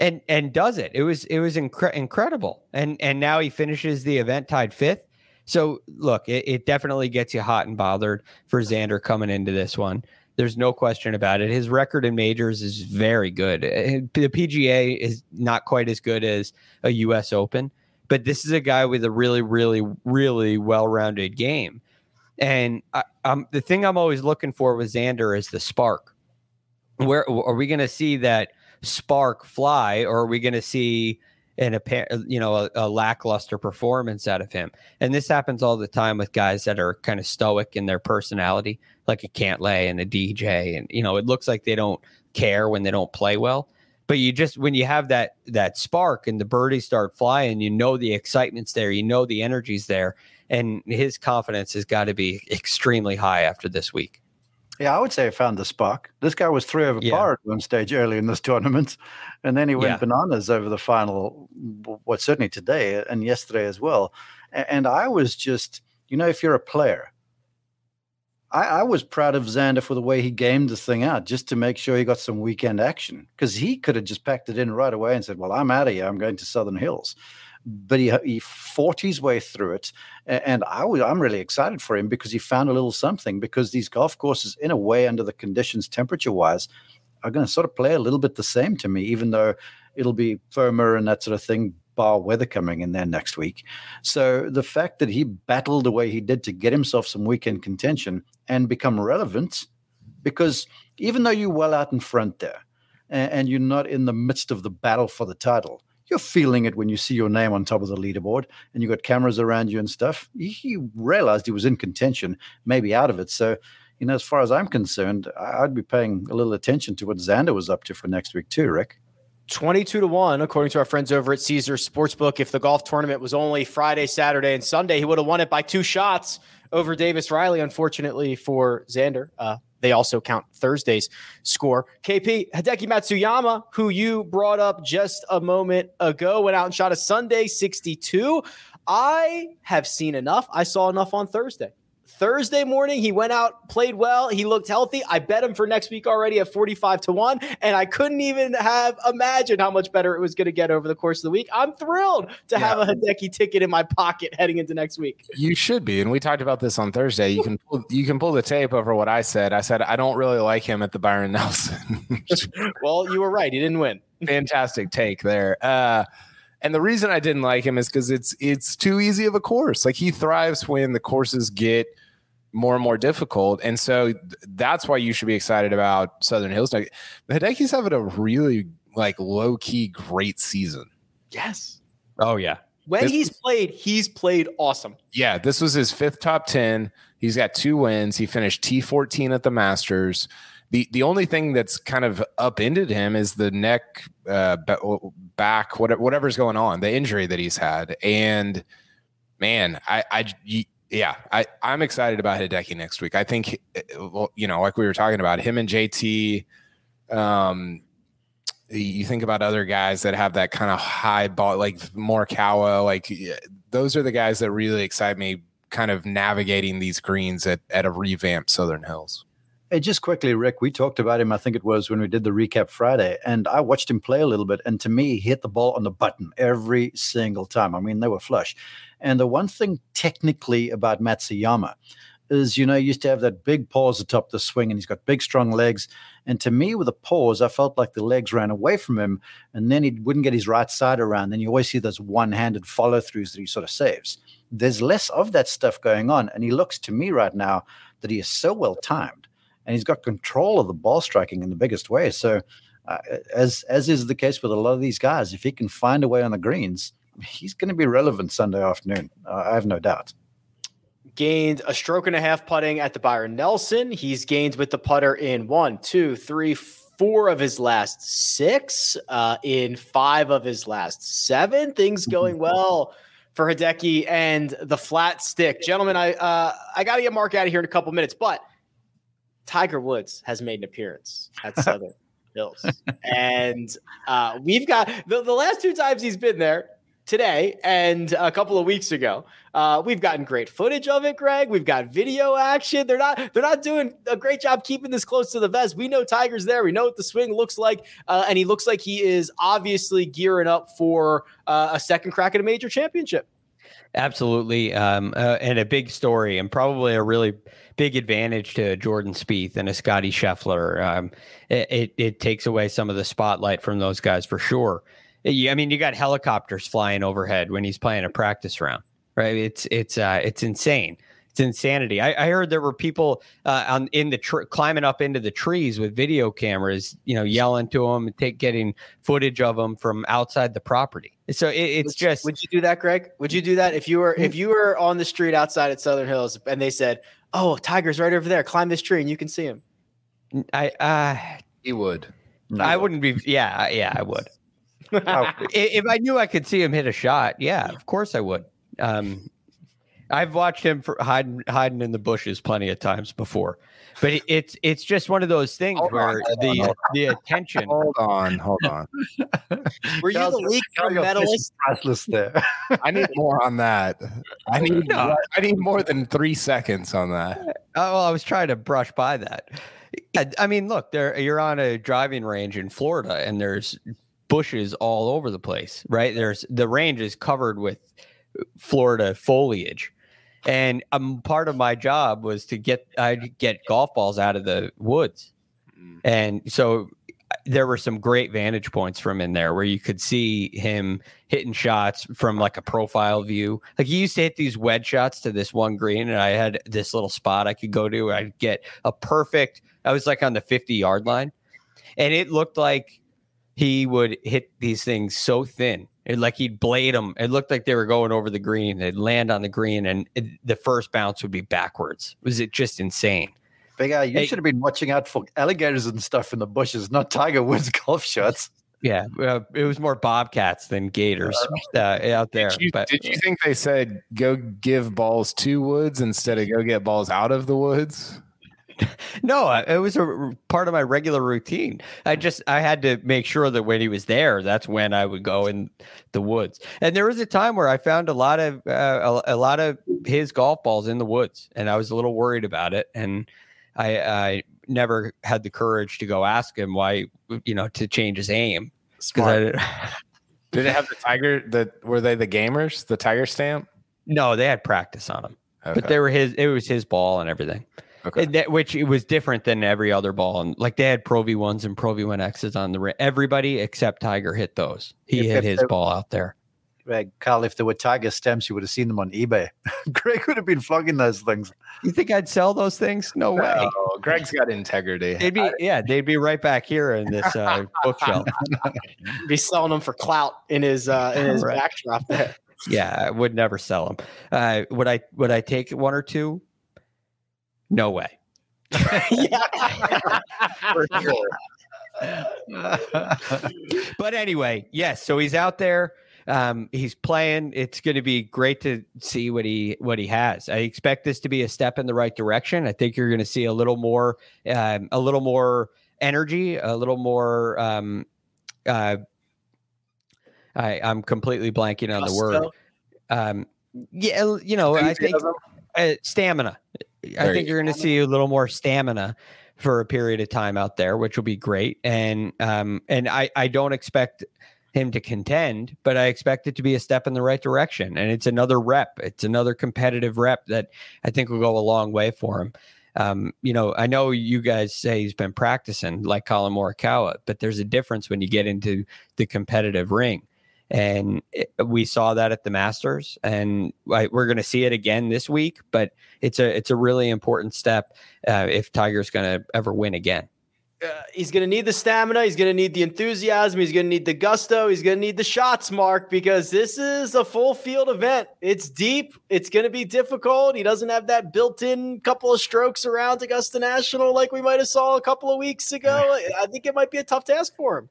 and and does it. It was it was incre- incredible. And and now he finishes the event tied fifth. So look it, it definitely gets you hot and bothered for xander coming into this one. There's no question about it. His record in majors is very good. Uh, the pga is not quite as good as a us open but this is a guy with a really really really well-rounded game. And I, the thing i'm always looking for with xander is the spark. Where are we going to see that spark fly or are we going to see an you know a, a lackluster performance out of him? And this happens all the time with guys that are kind of stoic in their personality like a cantlay and a dj and you know it looks like they don't care when they don't play well. But you just when you have that that spark and the birdies start flying you know the excitement's there you know the energy's there and his confidence has got to be extremely high after this week Yeah, I would say I found the spark. This guy was three over Yeah. par at one stage early in this tournament, and then he went Yeah. bananas over the final. What certainly today and yesterday as well. And I was just, you know, if you're a player, I, I was proud of Xander for the way he gamed the thing out, just to make sure he got some weekend action, because he could have just packed it in right away and said, "Well, I'm out of here. I'm going to Southern Hills." But he he fought his way through it, and I was I'm really excited for him because he found a little something. Because these golf courses, in a way, under the conditions, temperature wise, are going to sort of play a little bit the same to me, even though it'll be firmer and that sort of thing, bar weather coming in there next week. So the fact that he battled the way he did to get himself some weekend contention and become relevant, because even though you're well out in front there and, and you're not in the midst of the battle for the title, you're feeling it when you see your name on top of the leaderboard and you've got cameras around you and stuff. He, realized he was in contention, maybe out of it. So, you know, as far as I'm concerned, I'd be paying a little attention to what Xander was up to for next week, too, Rick. 22 to 1, according to our friends over at Caesars Sportsbook. If the golf tournament was only Friday, Saturday, and Sunday, he would have won it by two shots over Davis Riley. Unfortunately for Xander, uh, they also count Thursday's score. KP Hideki Matsuyama, who you brought up just a moment ago, went out and shot a Sunday 62. I have seen enough. I saw enough on Thursday. Thursday morning, he went out, played well. He looked healthy. I bet him for next week already at 45 to 1. And I couldn't even have imagined how much better it was going to get over the course of the week. I'm thrilled to have a Hideki ticket in my pocket heading into next week. You should be, and we talked about this on Thursday. You can pull, you can pull the tape over what I said. I said I don't really like him at the Byron Nelson. Well, you were right. He didn't win. Fantastic take there. Uh, and the reason I didn't like him is because it's it's too easy of a course. Like he thrives when the courses get more and more difficult, and so that's why you should be excited about Southern Hills. The Hideki's having a really like low key great season. Yes. Oh yeah. When This- he's played, he's played awesome. Yeah, this was his fifth top 10. He's got two wins. He finished T14 at the Masters. The the only thing that's kind of upended him is the neck, uh, back, whatever, whatever's going on, the injury that he's had. And man, I, I, y- yeah, I, I'm excited about Hideki next week. I think, you know, like we were talking about, him and JT. Um, you think about other guys that have that kind of high ball, like Morikawa, like those are the guys that really excite me. Kind of navigating these greens at at a revamped Southern Hills. Hey, just quickly, Rick, we talked about him, I think it was when we did the recap Friday, and I watched him play a little bit. And to me, he hit the ball on the button every single time. I mean, they were flush. And the one thing technically about Matsuyama is, you know, he used to have that big pause atop the swing, and he's got big, strong legs. And to me, with the pause, I felt like the legs ran away from him, and then he wouldn't get his right side around. Then you always see those one handed follow throughs that he sort of saves. There's less of that stuff going on. And he looks to me right now that he is so well timed and he's got control of the ball striking in the biggest way. So, uh, as as is the case with a lot of these guys, if he can find a way on the greens, he's going to be relevant Sunday afternoon. Uh, I have no doubt. gained a stroke and a half putting at the Byron Nelson. He's gained with the putter in one, two, three, four of his last six, uh, in five of his last seven. Things going well for Hideki and the flat stick. Gentlemen, I uh, I got to get Mark out of here in a couple minutes, but Tiger Woods has made an appearance at Southern Hills. And uh, we've got the, the last two times he's been there today and a couple of weeks ago. Uh, we've gotten great footage of it, Greg. We've got video action. They're not they're not doing a great job keeping this close to the vest. We know Tiger's there. We know what the swing looks like, uh, and he looks like he is obviously gearing up for uh, a second crack at a major championship. Absolutely, um, uh, and a big story, and probably a really big advantage to Jordan Spieth and a Scottie Scheffler. Um, it, it, it takes away some of the spotlight from those guys for sure. I mean, you got helicopters flying overhead when he's playing a practice round, right? It's it's uh, it's insane. It's insanity. I, I heard there were people uh, on in the tr- climbing up into the trees with video cameras, you know, yelling to them and take getting footage of them from outside the property. So it, it's Would- just Would you do that, Greg? Would you do that if you were if you were on the street outside at Southern Hills and they said, "Oh, Tiger's right over there. Climb this tree and you can see him." I uh, He would. No, I wouldn't be. Yeah, yeah, I would. If I knew I could see him hit a shot, yeah, of course I would. Um, I've watched him for hiding hiding in the bushes plenty of times before, but it, it's it's just one of those things Hold where hold the on. the attention. Hold on, hold on. Were you the league Carl got medalist? priceless there. I need more on that. I need No. I need more than three seconds on that. Oh, well, I was trying to brush by that. Yeah, I mean, look, there you're on a driving range in Florida, and there's bushes all over the place, right? There's the range is covered with Florida foliage, and um, part of my job was to get I'd get golf balls out of the woods, and so there were some great vantage points from in there where you could see him hitting shots from like a profile view. Like he used to hit these wedge shots to this one green, and I had this little spot I could go to. Where I'd get a perfect. I was like on the fifty yard line, and it looked like he would hit these things so thin. It like he'd blade them. It looked like they were going over the green. They'd land on the green, and it, the first bounce would be backwards. Was it just insane? Big Al, you Hey. should have been watching out for alligators and stuff in the bushes, not Tiger Woods golf shots. Yeah, uh, it was more bobcats than gators uh, out there. Did you, but did you think they said go give balls to woods instead of go get balls out of the woods? no, it was a part of my regular routine. I just I had to make sure that when he was there, that's when I would go in the woods. And there was a time where I found a lot of uh, a, a lot of his golf balls in the woods, and I was a little worried about it. And I, I never had the courage to go ask him why, you know, to change his aim because I. Did it have the tiger? The were they the gamers? The tiger stamp? No, they had practice on him, Okay. but they were his. It was his ball and everything. Okay. And that, which it was different than every other ball. And like they had Pro V ones and Pro V one X's on the rim. Everybody except Tiger hit those. He If- hit if his they- ball out there. Greg, Carl, if there were Tiger stamps, you would have seen them on eBay. Greg would have been flogging those things. You think I'd sell those things? No way. Oh, Greg's got integrity. They'd be yeah, they'd be right back here in this uh, bookshelf. Be selling them for clout in his uh, in his Right. backdrop there. Yeah, I would never sell them. Uh, would I? Would I take one or two? No way. yeah. For sure. but anyway, yes. So he's out there. Um, he's playing. It's going to be great to see what he what he has. I expect this to be a step in the right direction. I think you're going to see a little more, um, a little more energy, a little more. Um, uh, I, I'm completely blanking on the word. Um, yeah, you know, I think uh, stamina. I think you you're going to see a little more stamina for a period of time out there, which will be great. And um, and I I don't expect him to contend, but I expect it to be a step in the right direction. And it's another rep. It's another competitive rep that I think will go a long way for him. Um, you know, I know you guys say he's been practicing like Collin Morikawa, but there's a difference when you get into the competitive ring. And it, we saw that at the Masters, and I, we're going to see it again this week. But it's a it's a really important step uh, if Tiger's going to ever win again. Uh, he's going to need the stamina. He's going to need the enthusiasm. He's going to need the gusto. He's going to need the shots, Mark, because this is a full field event. It's deep. It's going to be difficult. He doesn't have that built in couple of strokes around Augusta National like we might have saw a couple of weeks ago. I think it might be a tough task for him.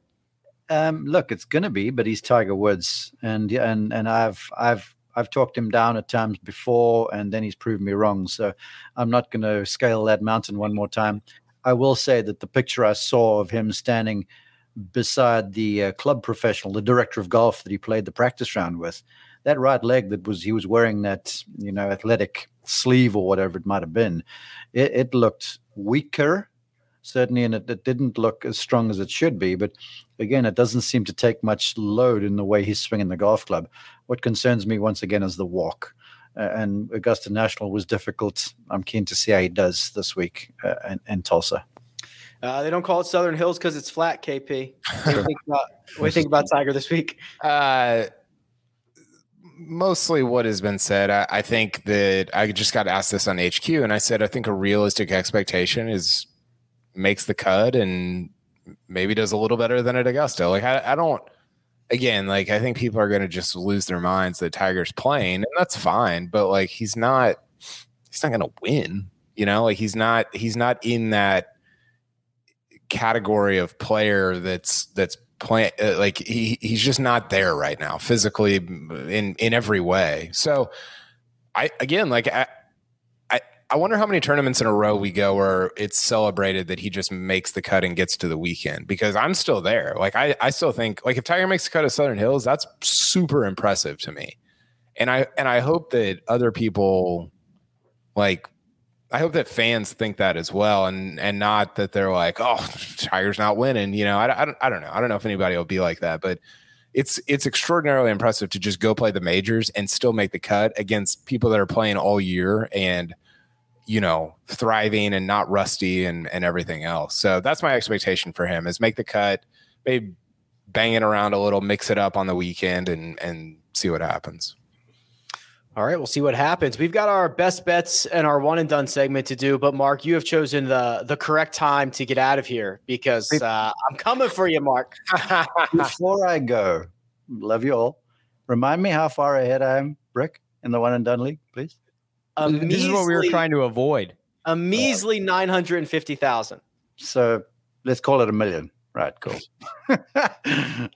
Um, look, it's going to be, but he's Tiger Woods, and and and I've I've I've talked him down at times before, and then he's proved me wrong. So I'm not going to scale that mountain one more time. I will say that the picture I saw of him standing beside the uh, club professional, the director of golf that he played the practice round with, that right leg that was he was wearing that you know athletic sleeve or whatever it might have been, it, it looked weaker certainly, and it, it didn't look as strong as it should be. But again, it doesn't seem to take much load in the way he's swinging the golf club. What concerns me once again is the walk. Uh, and Augusta National was difficult. I'm keen to see how he does this week uh, in, in Tulsa. Uh, they don't call it Southern Hills because it's flat, KP. What do you think about, what do you think about Tiger this week? Uh, mostly what has been said. I, I think that I just got asked this on HQ, and I said I think a realistic expectation is makes the cut and maybe does a little better than at Augusta. Like I, I don't. Again, like I think people are going to just lose their minds that Tiger's playing, and that's fine. But like he's not, he's not going to win. You know, like he's not, he's not in that category of player that's that's playing uh, like he he's just not there right now physically in in every way so I again like I, I wonder how many tournaments in a row we go where it's celebrated that he just makes the cut and gets to the weekend because I'm still there. Like I I still think like if Tiger makes the cut at Southern Hills, that's super impressive to me. And I and I hope that other people like I hope that fans think that as well, and and not that they're like, oh, Tiger's not winning. You know, I, I don't I don't know. I don't know if anybody will be like that, but it's it's extraordinarily impressive to just go play the majors and still make the cut against people that are playing all year and you know thriving and not rusty and and everything else. So that's my expectation for him is make the cut, maybe bang it around a little, mix it up on the weekend, and and see what happens. All right, we'll see what happens. We've got our best bets and our one and done segment to do, but Mark, you have chosen the the correct time to get out of here because uh, I'm coming for you, Mark. Before I go, love you all. Remind me how far ahead I am, Brick, in the one and done league, please. A this is what we were trying to avoid. A measly nine hundred and fifty thousand. So let's call it a million. Right, cool.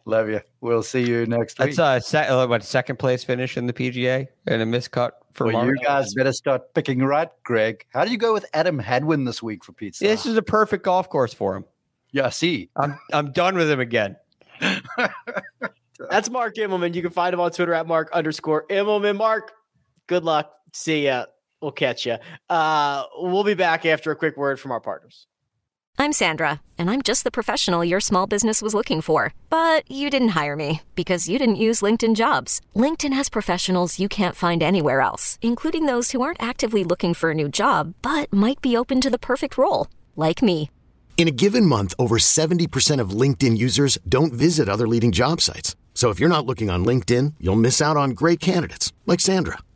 love you. We'll see you next week. That's a se- uh, what second place finish in the PGA and a miscut for well, Mark. you guys better start picking right, Greg. How do you go with Adam Hadwin this week for pizza? This is a perfect golf course for him. yeah, see. I'm I'm done with him again. That's Mark Immelman. You can find him on Twitter at Mark underscore Immelman. Mark, good luck. See ya. We'll catch ya. Uh, we'll be back after a quick word from our partners. I'm Sandra, and I'm just the professional your small business was looking for. But you didn't hire me because you didn't use LinkedIn jobs. LinkedIn has professionals you can't find anywhere else, including those who aren't actively looking for a new job but might be open to the perfect role, like me. In a given month, over 70% of LinkedIn users don't visit other leading job sites. So if you're not looking on LinkedIn, you'll miss out on great candidates like Sandra.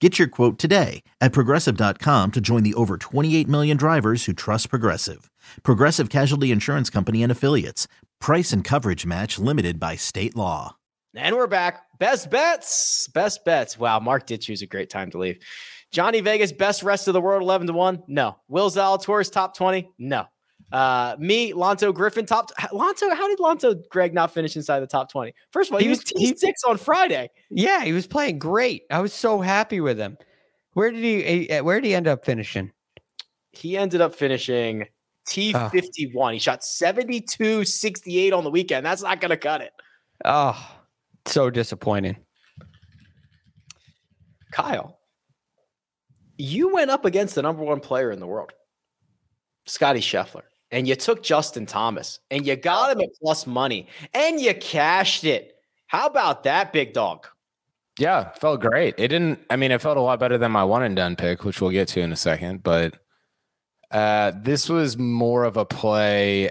Get your quote today at progressive.com to join the over 28 million drivers who trust Progressive. Progressive Casualty Insurance Company and Affiliates. Price and coverage match limited by state law. And we're back. Best bets. Best bets. Wow, Mark did choose a great time to leave. Johnny Vegas, best rest of the world, 11 to 1. No. Will Zalatoris, top 20. No. Uh, me, Lanto Griffin, top. Lanto, how did Lanto Greg not finish inside the top 20? First of all, he, He was was- T6 on Friday. Yeah, he was playing great. I was so happy with him. Where did he? eh, Where did he end up finishing? He ended up finishing T51. He shot 72 68 on the weekend. That's not going to cut it. Oh, so disappointing. Kyle, you went up against the number one player in the world, Scottie Scheffler, and you took Justin Thomas and you got him at plus money and you cashed it. How about that, big dog? Yeah, felt great. It didn't. I mean, it felt a lot better than my one and done pick, which we'll get to in a second. But uh, this was more of a play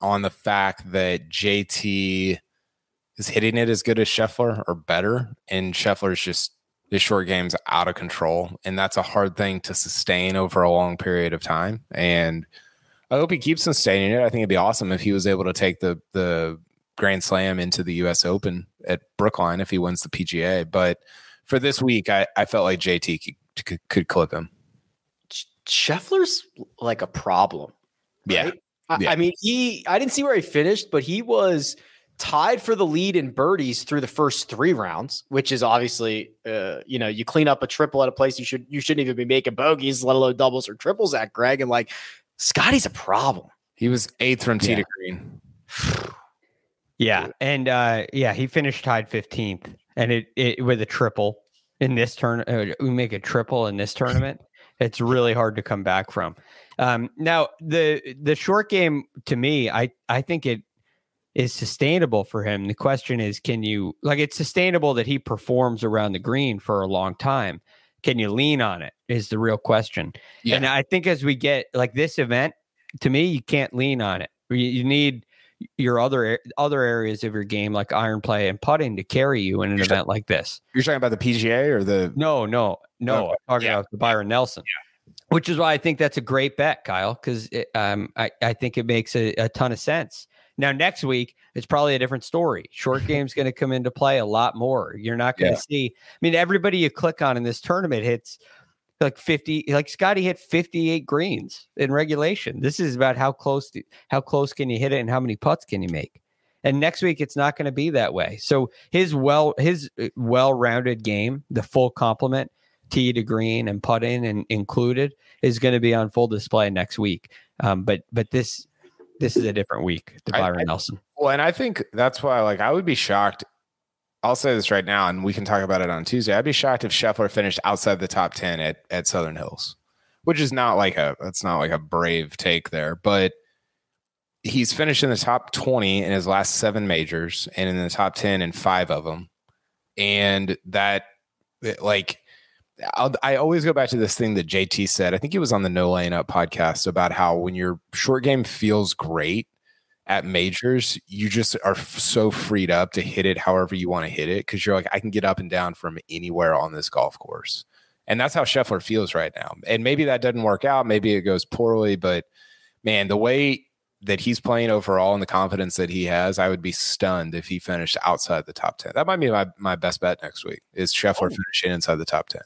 on the fact that JT is hitting it as good as Scheffler or better, and Scheffler's just his short game's out of control, and that's a hard thing to sustain over a long period of time. And I hope he keeps sustaining it. I think it'd be awesome if he was able to take the the Grand Slam into the U.S. Open at Brookline if he wins the PGA. But for this week, I, I felt like JT could, could, could clip him. Sch- Scheffler's like a problem. Yeah. right? I, I mean, he, I didn't see where he finished, but he was tied for the lead in birdies through the first three rounds, which is obviously, uh, you know, you clean up a triple at a place you should, you shouldn't even be making bogeys, let alone doubles or triples at Greg. And like, Scottie's a problem. He was eighth from tee Yeah. to green. Yeah, and uh, yeah, he finished tied fifteenth, and it, it with a triple in this turn. Uh, we make a triple in this tournament. It's really hard to come back from. Um, now the the short game to me, I I think it is sustainable for him. The question is, can you like it's sustainable that he performs around the green for a long time? Can you lean on it? Is the real question. Yeah. And I think as we get like this event, to me, you can't lean on it. You, you need your other other areas of your game like iron play and putting to carry you in an You're event like this. You're talking about the PGA or the No, no, no. Okay. I'm talking Yeah. about the Byron Nelson. which is why I think that's a great bet, Kyle, because um, I, I think it makes a, a ton of sense. Now, next week, it's probably a different story. Short game's going to come into play a lot more. You're not going to Yeah. see, I mean, everybody you click on in this tournament hits like 50, like Scottie hit 58 greens in regulation. This is about how close, to, how close can you hit it and how many putts can you make? And next week, it's not going to be that way. So his well, his uh, well-rounded game, the full complement, tee to green and putting and included, is going to be on full display next week. Um, but but this this is a different week. I- Byron I- Nelson. Well, and I think that's why, like, I would be shocked. I'll say this right now, and we can talk about it on Tuesday. I'd be shocked if Scheffler finished outside the top ten at at Southern Hills, which is not like a that's not like a brave take there, but he's finished in the top twenty in his last seven majors, and in the top ten in five of them, and that like. I'll, I always go back to this thing that JT said. I think he was on the No Laying Up podcast about how when your short game feels great, at majors, you just are f- so freed up to hit it however you want to hit it because you're like, I can get up and down from anywhere on this golf course. And that's how Scheffler feels right now. And maybe that doesn't work out. Maybe it goes poorly, but man, the way that he's playing overall and the confidence that he has, I would be stunned if he finished outside the top 10. That might be my, my best bet next week is Scheffler oh. finishing inside the top 10.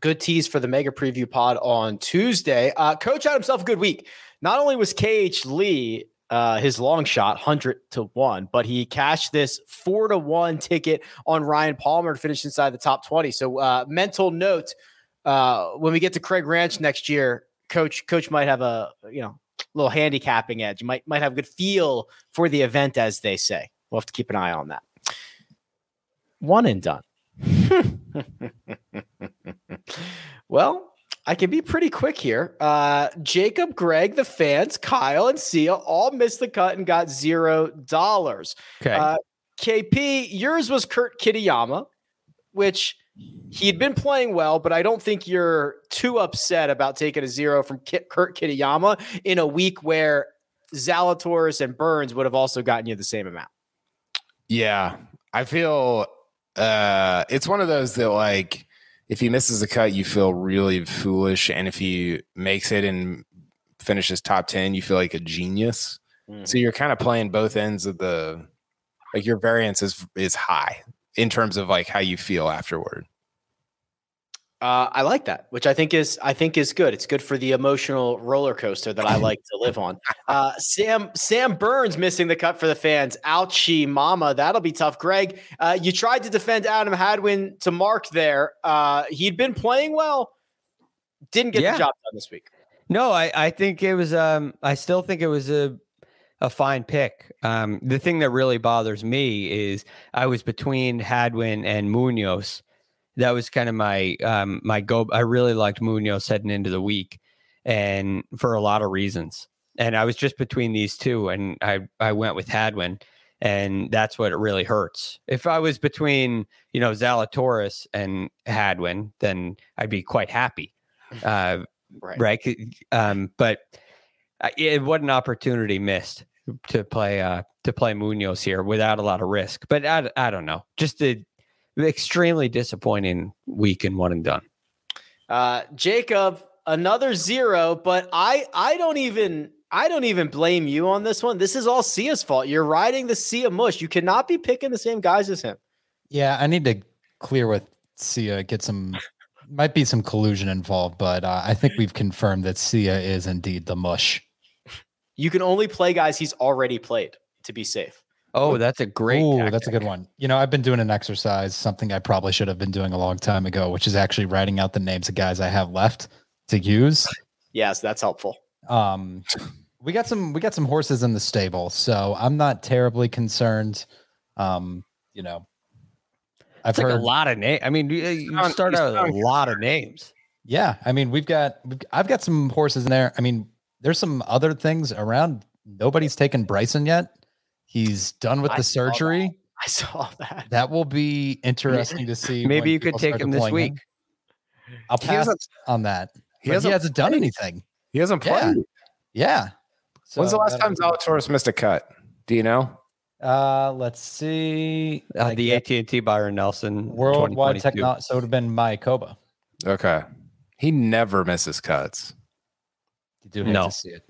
Good tease for the mega preview pod on Tuesday. Uh, Coach had himself a good week. Not only was KH Lee uh, his long shot, 100 to 1, but he cashed this 4 to 1 ticket on Ryan Palmer to finish inside the top 20. So, uh, mental note uh, when we get to Craig Ranch next year, coach coach might have a, you know, little handicapping edge. You might might have a good feel for the event as they say. We'll have to keep an eye on that. One and done. well, I can be pretty quick here. Uh, Jacob, Greg, the fans, Kyle, and Sia all missed the cut and got zero dollars. Okay. Uh, KP, yours was Kurt Kitayama, which he'd been playing well, but I don't think you're too upset about taking a zero from Kit, Kurt Kitayama in a week where Zalatoris and Burns would have also gotten you the same amount. Yeah, I feel uh, it's one of those that like if he misses a cut, you feel really foolish, and if he makes it and finishes top ten, you feel like a genius. So mm. you're kind of playing both ends of the like your variance is is high in terms of like how you feel afterward. Uh, I like that, which I think is I think is good. It's good for the emotional roller coaster that I like to live on. Uh, Sam Sam Burns missing the cut for the fans. Ouchie, mama, that'll be tough. Greg, uh, you tried to defend Adam Hadwin to Mark there. Uh, he'd been playing well, didn't get Yeah. the job done this week. No, I, I think it was um I still think it was a a fine pick. Um the thing that really bothers me is I was between Hadwin and Munoz. That was kind of my um my go I really liked Munoz heading into the week and for a lot of reasons. And I was just between these two and I I went with Hadwin and that's what it really hurts. If I was between, you know, Zalatoris and Hadwin, then I'd be quite happy. Uh Right. right? Um, but uh, it, what an opportunity missed to play uh, to play Munoz here without a lot of risk. But I, I don't know, just a extremely disappointing week and one and done. Uh, Jacob, another zero, but I I don't even I don't even blame you on this one. This is all Sia's fault. You're riding the Sia mush. You cannot be picking the same guys as him. Yeah, I need to clear with Sia, get some, might be some collusion involved, but uh, I think we've confirmed that Sia is indeed the mush. You can only play guys he's already played to be safe. Oh, that's a great. Ooh, that's a good one. You know, I've been doing an exercise, something I probably should have been doing a long time ago, which is actually writing out the names of guys I have left to use. Yes, that's helpful. Um, we got some we got some horses in the stable, so I'm not terribly concerned. Um, you know, I've It's like heard a lot of names. I mean, you, you sound- start out with a lot of names. Yeah, I mean, we've got, I've got some horses in there. I mean, there's some other things around. Nobody's taken Bryson yet. He's done with I the saw that. surgery. I saw that. That will be interesting to see. Maybe you could take him this deploying week. I'll pass on that. he He, hasn't he hasn't done anything. He hasn't Yeah. played. Yeah. When's the last time that'll Zalatoris missed a cut? Do you know? Uh, let's see. Uh, the AT and T Byron Nelson worldwide technology. So it would have been Mayakoba. Okay. He never misses cuts. You do hate No. to see it.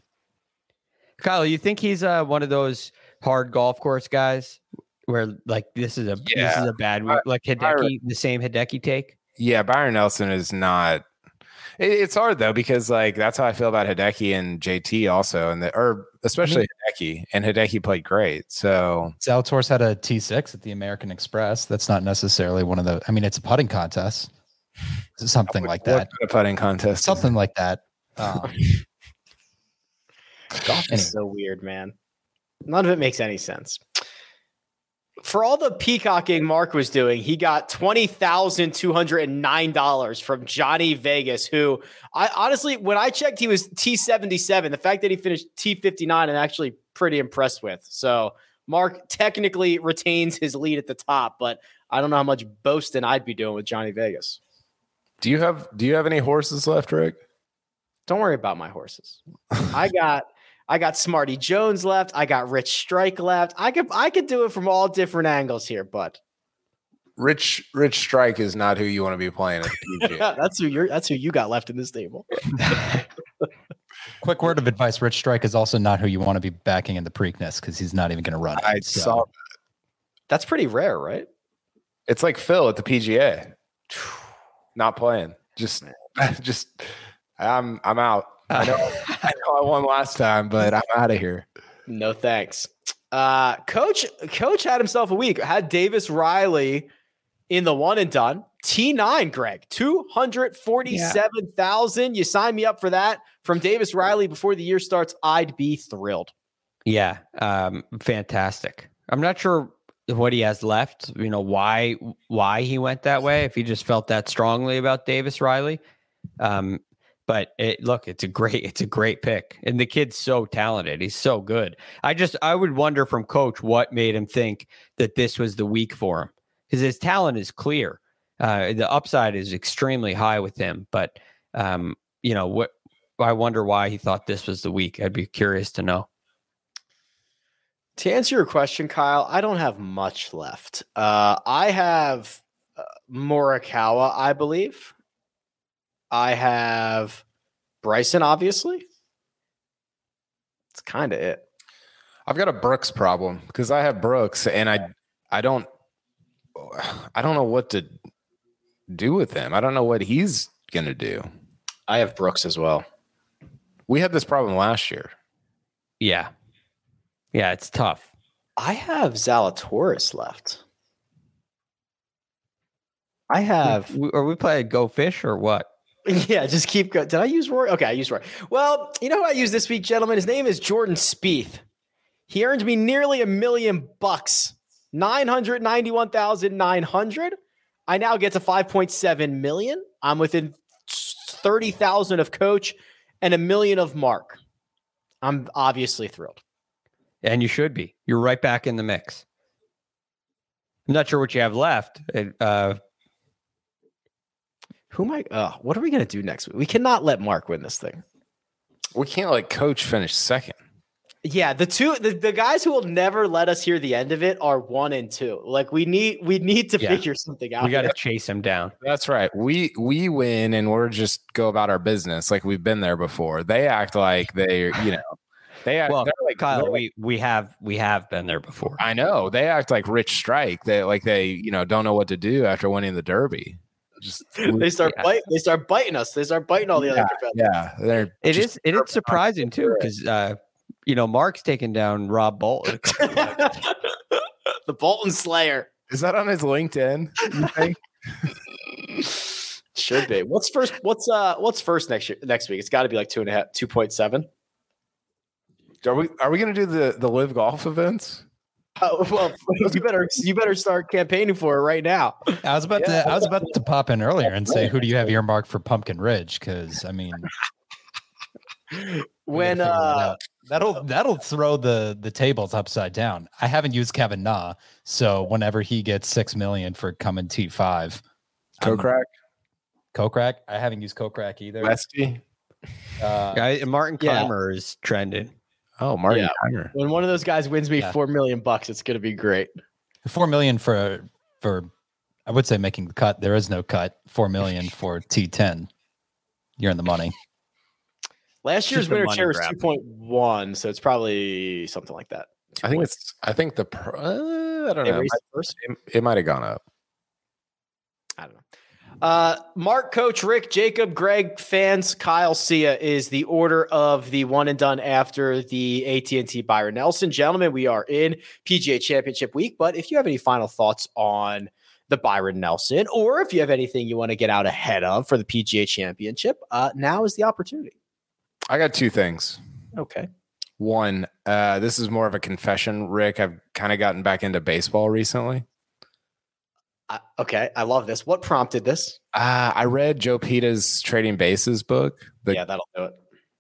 Kyle, you think he's uh, one of those hard golf course guys where like this is a this is a bad week, like Hideki, the same Hideki take? Yeah, Byron Nelson is not. it- it's hard though because like that's how I feel about Hideki and JT also, and the or especially Hideki. And Hideki played great. So Zalatoris had a T6 at the American Express. That's not necessarily one of the. I mean, it's a putting contest, something like that. A putting contest? Something like that. Um, Golf is so weird, man. None of it makes any sense. For all the peacocking Mark was doing, he got twenty thousand two hundred and nine dollars from Johnny Vegas. Who I honestly, when I checked, he was T seventy seven. The fact that he finished T fifty nine, I'm actually pretty impressed with. So Mark technically retains his lead at the top, but I don't know how much boasting I'd be doing with Johnny Vegas. Do you have Do you have any horses left, Rick? Don't worry about my horses. I got I got Smarty Jones left. I got Rich Strike left. I could I could do it from all different angles here, but Rich Rich Strike is not who you want to be playing at the that's who you're that's who you got left in this table. quick word of advice: Rich Strike is also not who you want to be backing in the Preakness because he's not even going to run. I so- saw. That's pretty rare, right? It's like Phil at the PGA, not playing. Just just I'm I'm out. I know I know I won last time, but I'm out of here. No thanks. Uh coach coach had himself a week. Had Davis Riley in the one and done. T9, Greg. 247,000. You sign me up for that from Davis Riley before the year starts. I'd be thrilled. Yeah, um, fantastic. I'm not sure what he has left. You know why why he went that way. If he just felt that strongly about Davis Riley, um, but it, look, it's a great it's a great pick, and the kid's so talented. He's so good. I just I would wonder from coach what made him think that this was the week for him because his talent is clear. Uh, the upside is extremely high with him, but um, you know what? I wonder why he thought this was the week. I'd be curious to know. To answer your question, Kyle, I don't have much left. Uh, I have uh, Morikawa, I believe. I have Bryson, obviously. It's kind of it. I've got a Brooks problem because I have Brooks and I I don't I don't know what to do with him. I don't know what he's gonna do. I have Brooks as well. We had this problem last year. Yeah. Yeah, it's tough. I have Zalatoris left. I have W- Are we playing Go Fish or what? Yeah, just keep going. Did I use Roy? Okay, I used Roy. Well, you know who I used this week, gentlemen? His name is Jordan Spieth. He earned me nearly a million bucks. 991,900. I now get to 5.7 million. I'm within 30,000 of coach and a million of Mark. I'm obviously thrilled. And you should be. You're right back in the mix. I'm not sure what you have left. Uh, Who am I? Uh, what are we going to do next week? We cannot let Mark win this thing. We can't let coach finish second. Yeah, the two the, the guys who will never let us hear the end of it are one and two. Like we need we need to Yeah. figure something out. we got to here. chase him down. That's right. We we win and we're just go about our business like we've been there before. They act like they, you know, they act Well, they're like Kyle, they're we we have we have been there before. I know they act like Rich Strike. They like they you know don't know what to do after winning the Derby. Just they start Yeah. biting. They start biting us. They start biting all the other competitors. yeah, they're It just is it is surprising too because uh, you know Mark's taking down Rob Bolton. the Bolton Slayer Is that on his LinkedIn? You think? should be. What's first? What's uh? What's first next year? Next week? It's got to be like two and a half, two point seven. are we are we gonna do the the live golf events? Oh, well, you better you better start campaigning for it right now. I was about to I was about to pop in earlier and say who do you have earmarked for Pumpkin Ridge? Because I mean, When that uh, out. that'll that'll throw the the tables upside down. I haven't used Kevin Na, so whenever he gets six million for coming T five, Kokrak, Kokrak. I haven't used Kokrak either. Westy. Uh, Guy, Martin Yeah. Is trending. Oh, Martin Yeah. Kaymer. when one of those guys wins me Yeah. four million bucks, it's gonna be great. four million for for I would say making the cut. There is no cut. Four million for T ten. You're in the money. Last year's Just winner share was two point one, so it's probably something like that. I think it's. I think the. pr- Uh, I don't They know. It, it it might have gone up. I don't know. Uh, Mark, Coach Rick, Jacob, Greg, fans, Kyle, Sia is the order of the one and done after the AT and T Byron Nelson. Gentlemen, we are in PGA Championship week. But if you have any final thoughts on the Byron Nelson, or if you have anything you want to get out ahead of for the PGA Championship, uh, now is the opportunity. I got two things. Okay. One, uh, this is more of a confession, Rick. I've kind of gotten back into baseball recently. Uh, okay, I love this. What prompted this? Uh, I read Joe Peta's Trading Bases book, the yeah, that'll do it.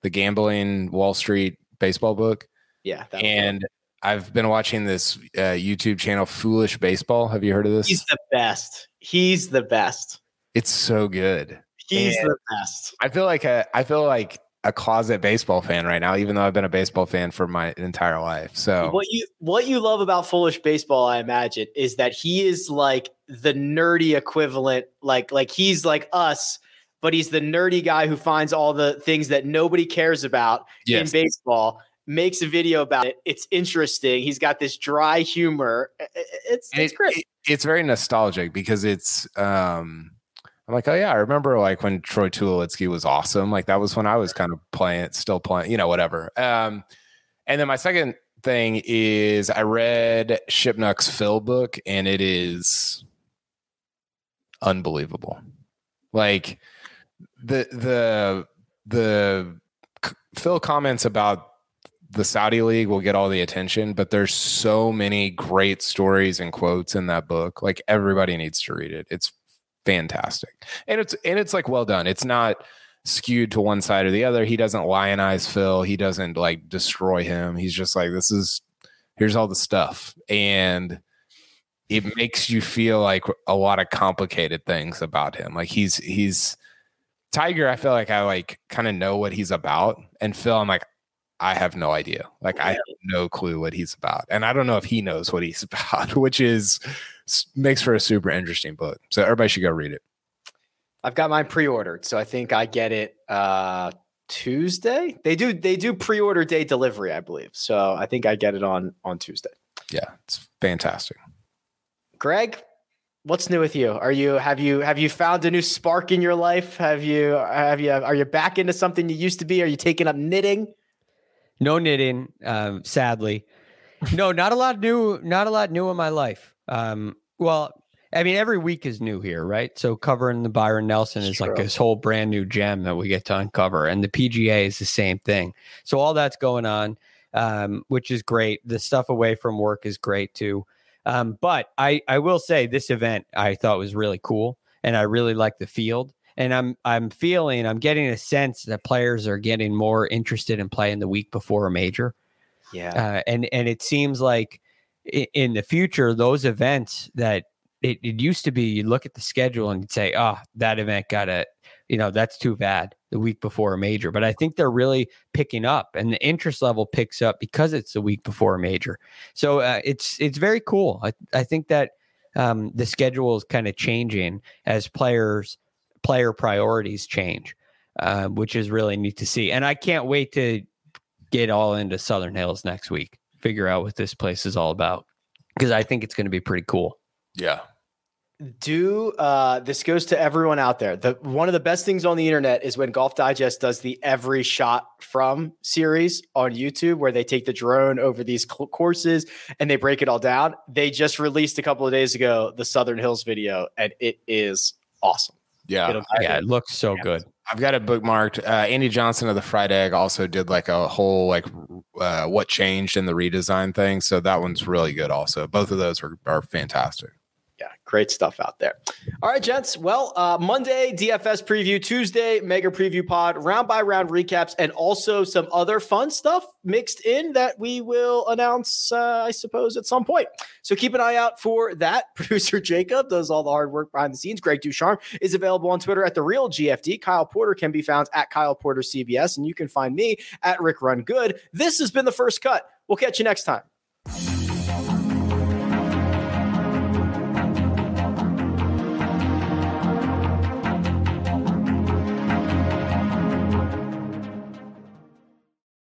the gambling Wall Street baseball book, Yeah, and I've been watching this uh, YouTube channel, Foolish Baseball. Have you heard of this? he's the best. He's the best. it's so good. He's And- the best. I feel like a I feel like a closet baseball fan right now, even though I've been a baseball fan for my entire life. So What you what you love about foolish baseball, I imagine, is that he is like the nerdy equivalent, like like he's like us, but he's the nerdy guy who finds all the things that nobody cares about Yes. in baseball. Makes a video about it. It's interesting. He's got this dry humor. It's it's it- great. it- it's very nostalgic because it's um I'm like, oh yeah, I remember like when Troy Tulowitzki was awesome. Like that was when I was kind of playing, still playing, you know, whatever. Um, and then my second thing is I read Shipnuck's Phil book, and it is unbelievable. Like the the the Phil comments about the Saudi League will get all the attention, but there's so many great stories and quotes in that book. Like everybody needs to read it. It's fantastic. And it's and it's like well done. It's not skewed to one side or the other. He doesn't lionize Phil. He doesn't like destroy him. He's just like this is here's all the stuff. And it makes you feel like a lot of complicated things about him. Like he's he's Tiger, I feel like I like kind of know what he's about. And Phil, I'm like, I have no idea. Like I have no clue what he's about. And I don't know if he knows what he's about, which is makes for a super interesting book. So everybody should go read it. I've got mine pre-ordered, so I think I get it uh Tuesday. They do they do pre-order day delivery, I believe. So I think I get it on on Tuesday. Yeah, it's fantastic. Greg, what's new with you? Are you have you have you found a new spark in your life? Have you have you are you back into something you used to be? Are you taking up knitting? No knitting, um, sadly. No, not a lot new. Not a lot new in my life. Um, well, I mean, every week is new here, right? So covering the Byron Nelson is like this whole brand new gem that we get to uncover, and the PGA is the same thing. So all that's going on, um, which is great. The stuff away from work is great too. Um, but I, I will say this event I thought was really cool, and I really like the field. And I'm I'm feeling I'm getting a sense that players are getting more interested in playing the week before a major. Yeah. Uh, and and it seems like in the future those events that it, it used to be you look at the schedule and say oh that event got a you know that's too bad the week before a major. But i think they're really picking up and the interest level picks up because it's the week before a major. So uh, it's it's very cool. I, I think that um, the schedule is kind of changing as players player priorities change uh, which is really neat to see. And i can't wait to get all into Southern Hills next week, figure out what this place is all about because I think it's going to be pretty cool. Yeah. do uh this goes to everyone out there the one of the best things on the internet is when golf digest does the every shot from series on youtube where they take the drone over these cl- courses and they break it all down they just released a couple of days ago the southern hills video and it is awesome Yeah. It'll- Yeah, it looks so good. I've got it bookmarked. Uh, Andy Johnson of the Fried Egg also did like a whole like uh, what changed in the redesign thing. So that one's really good. Also, both of those are, are fantastic. Great stuff out there. All right gents. Well uh monday dfs preview. Tuesday mega preview pod. Round by round recaps and also some other fun stuff mixed in that we will announce uh, i suppose at some point. So keep an eye out for that. Producer jacob does all the hard work behind the scenes. Greg ducharme is available on twitter at the real gfd kyle porter can be found at kyle porter cbs and you can find me at rick run good. This has been the first cut. We'll catch you next time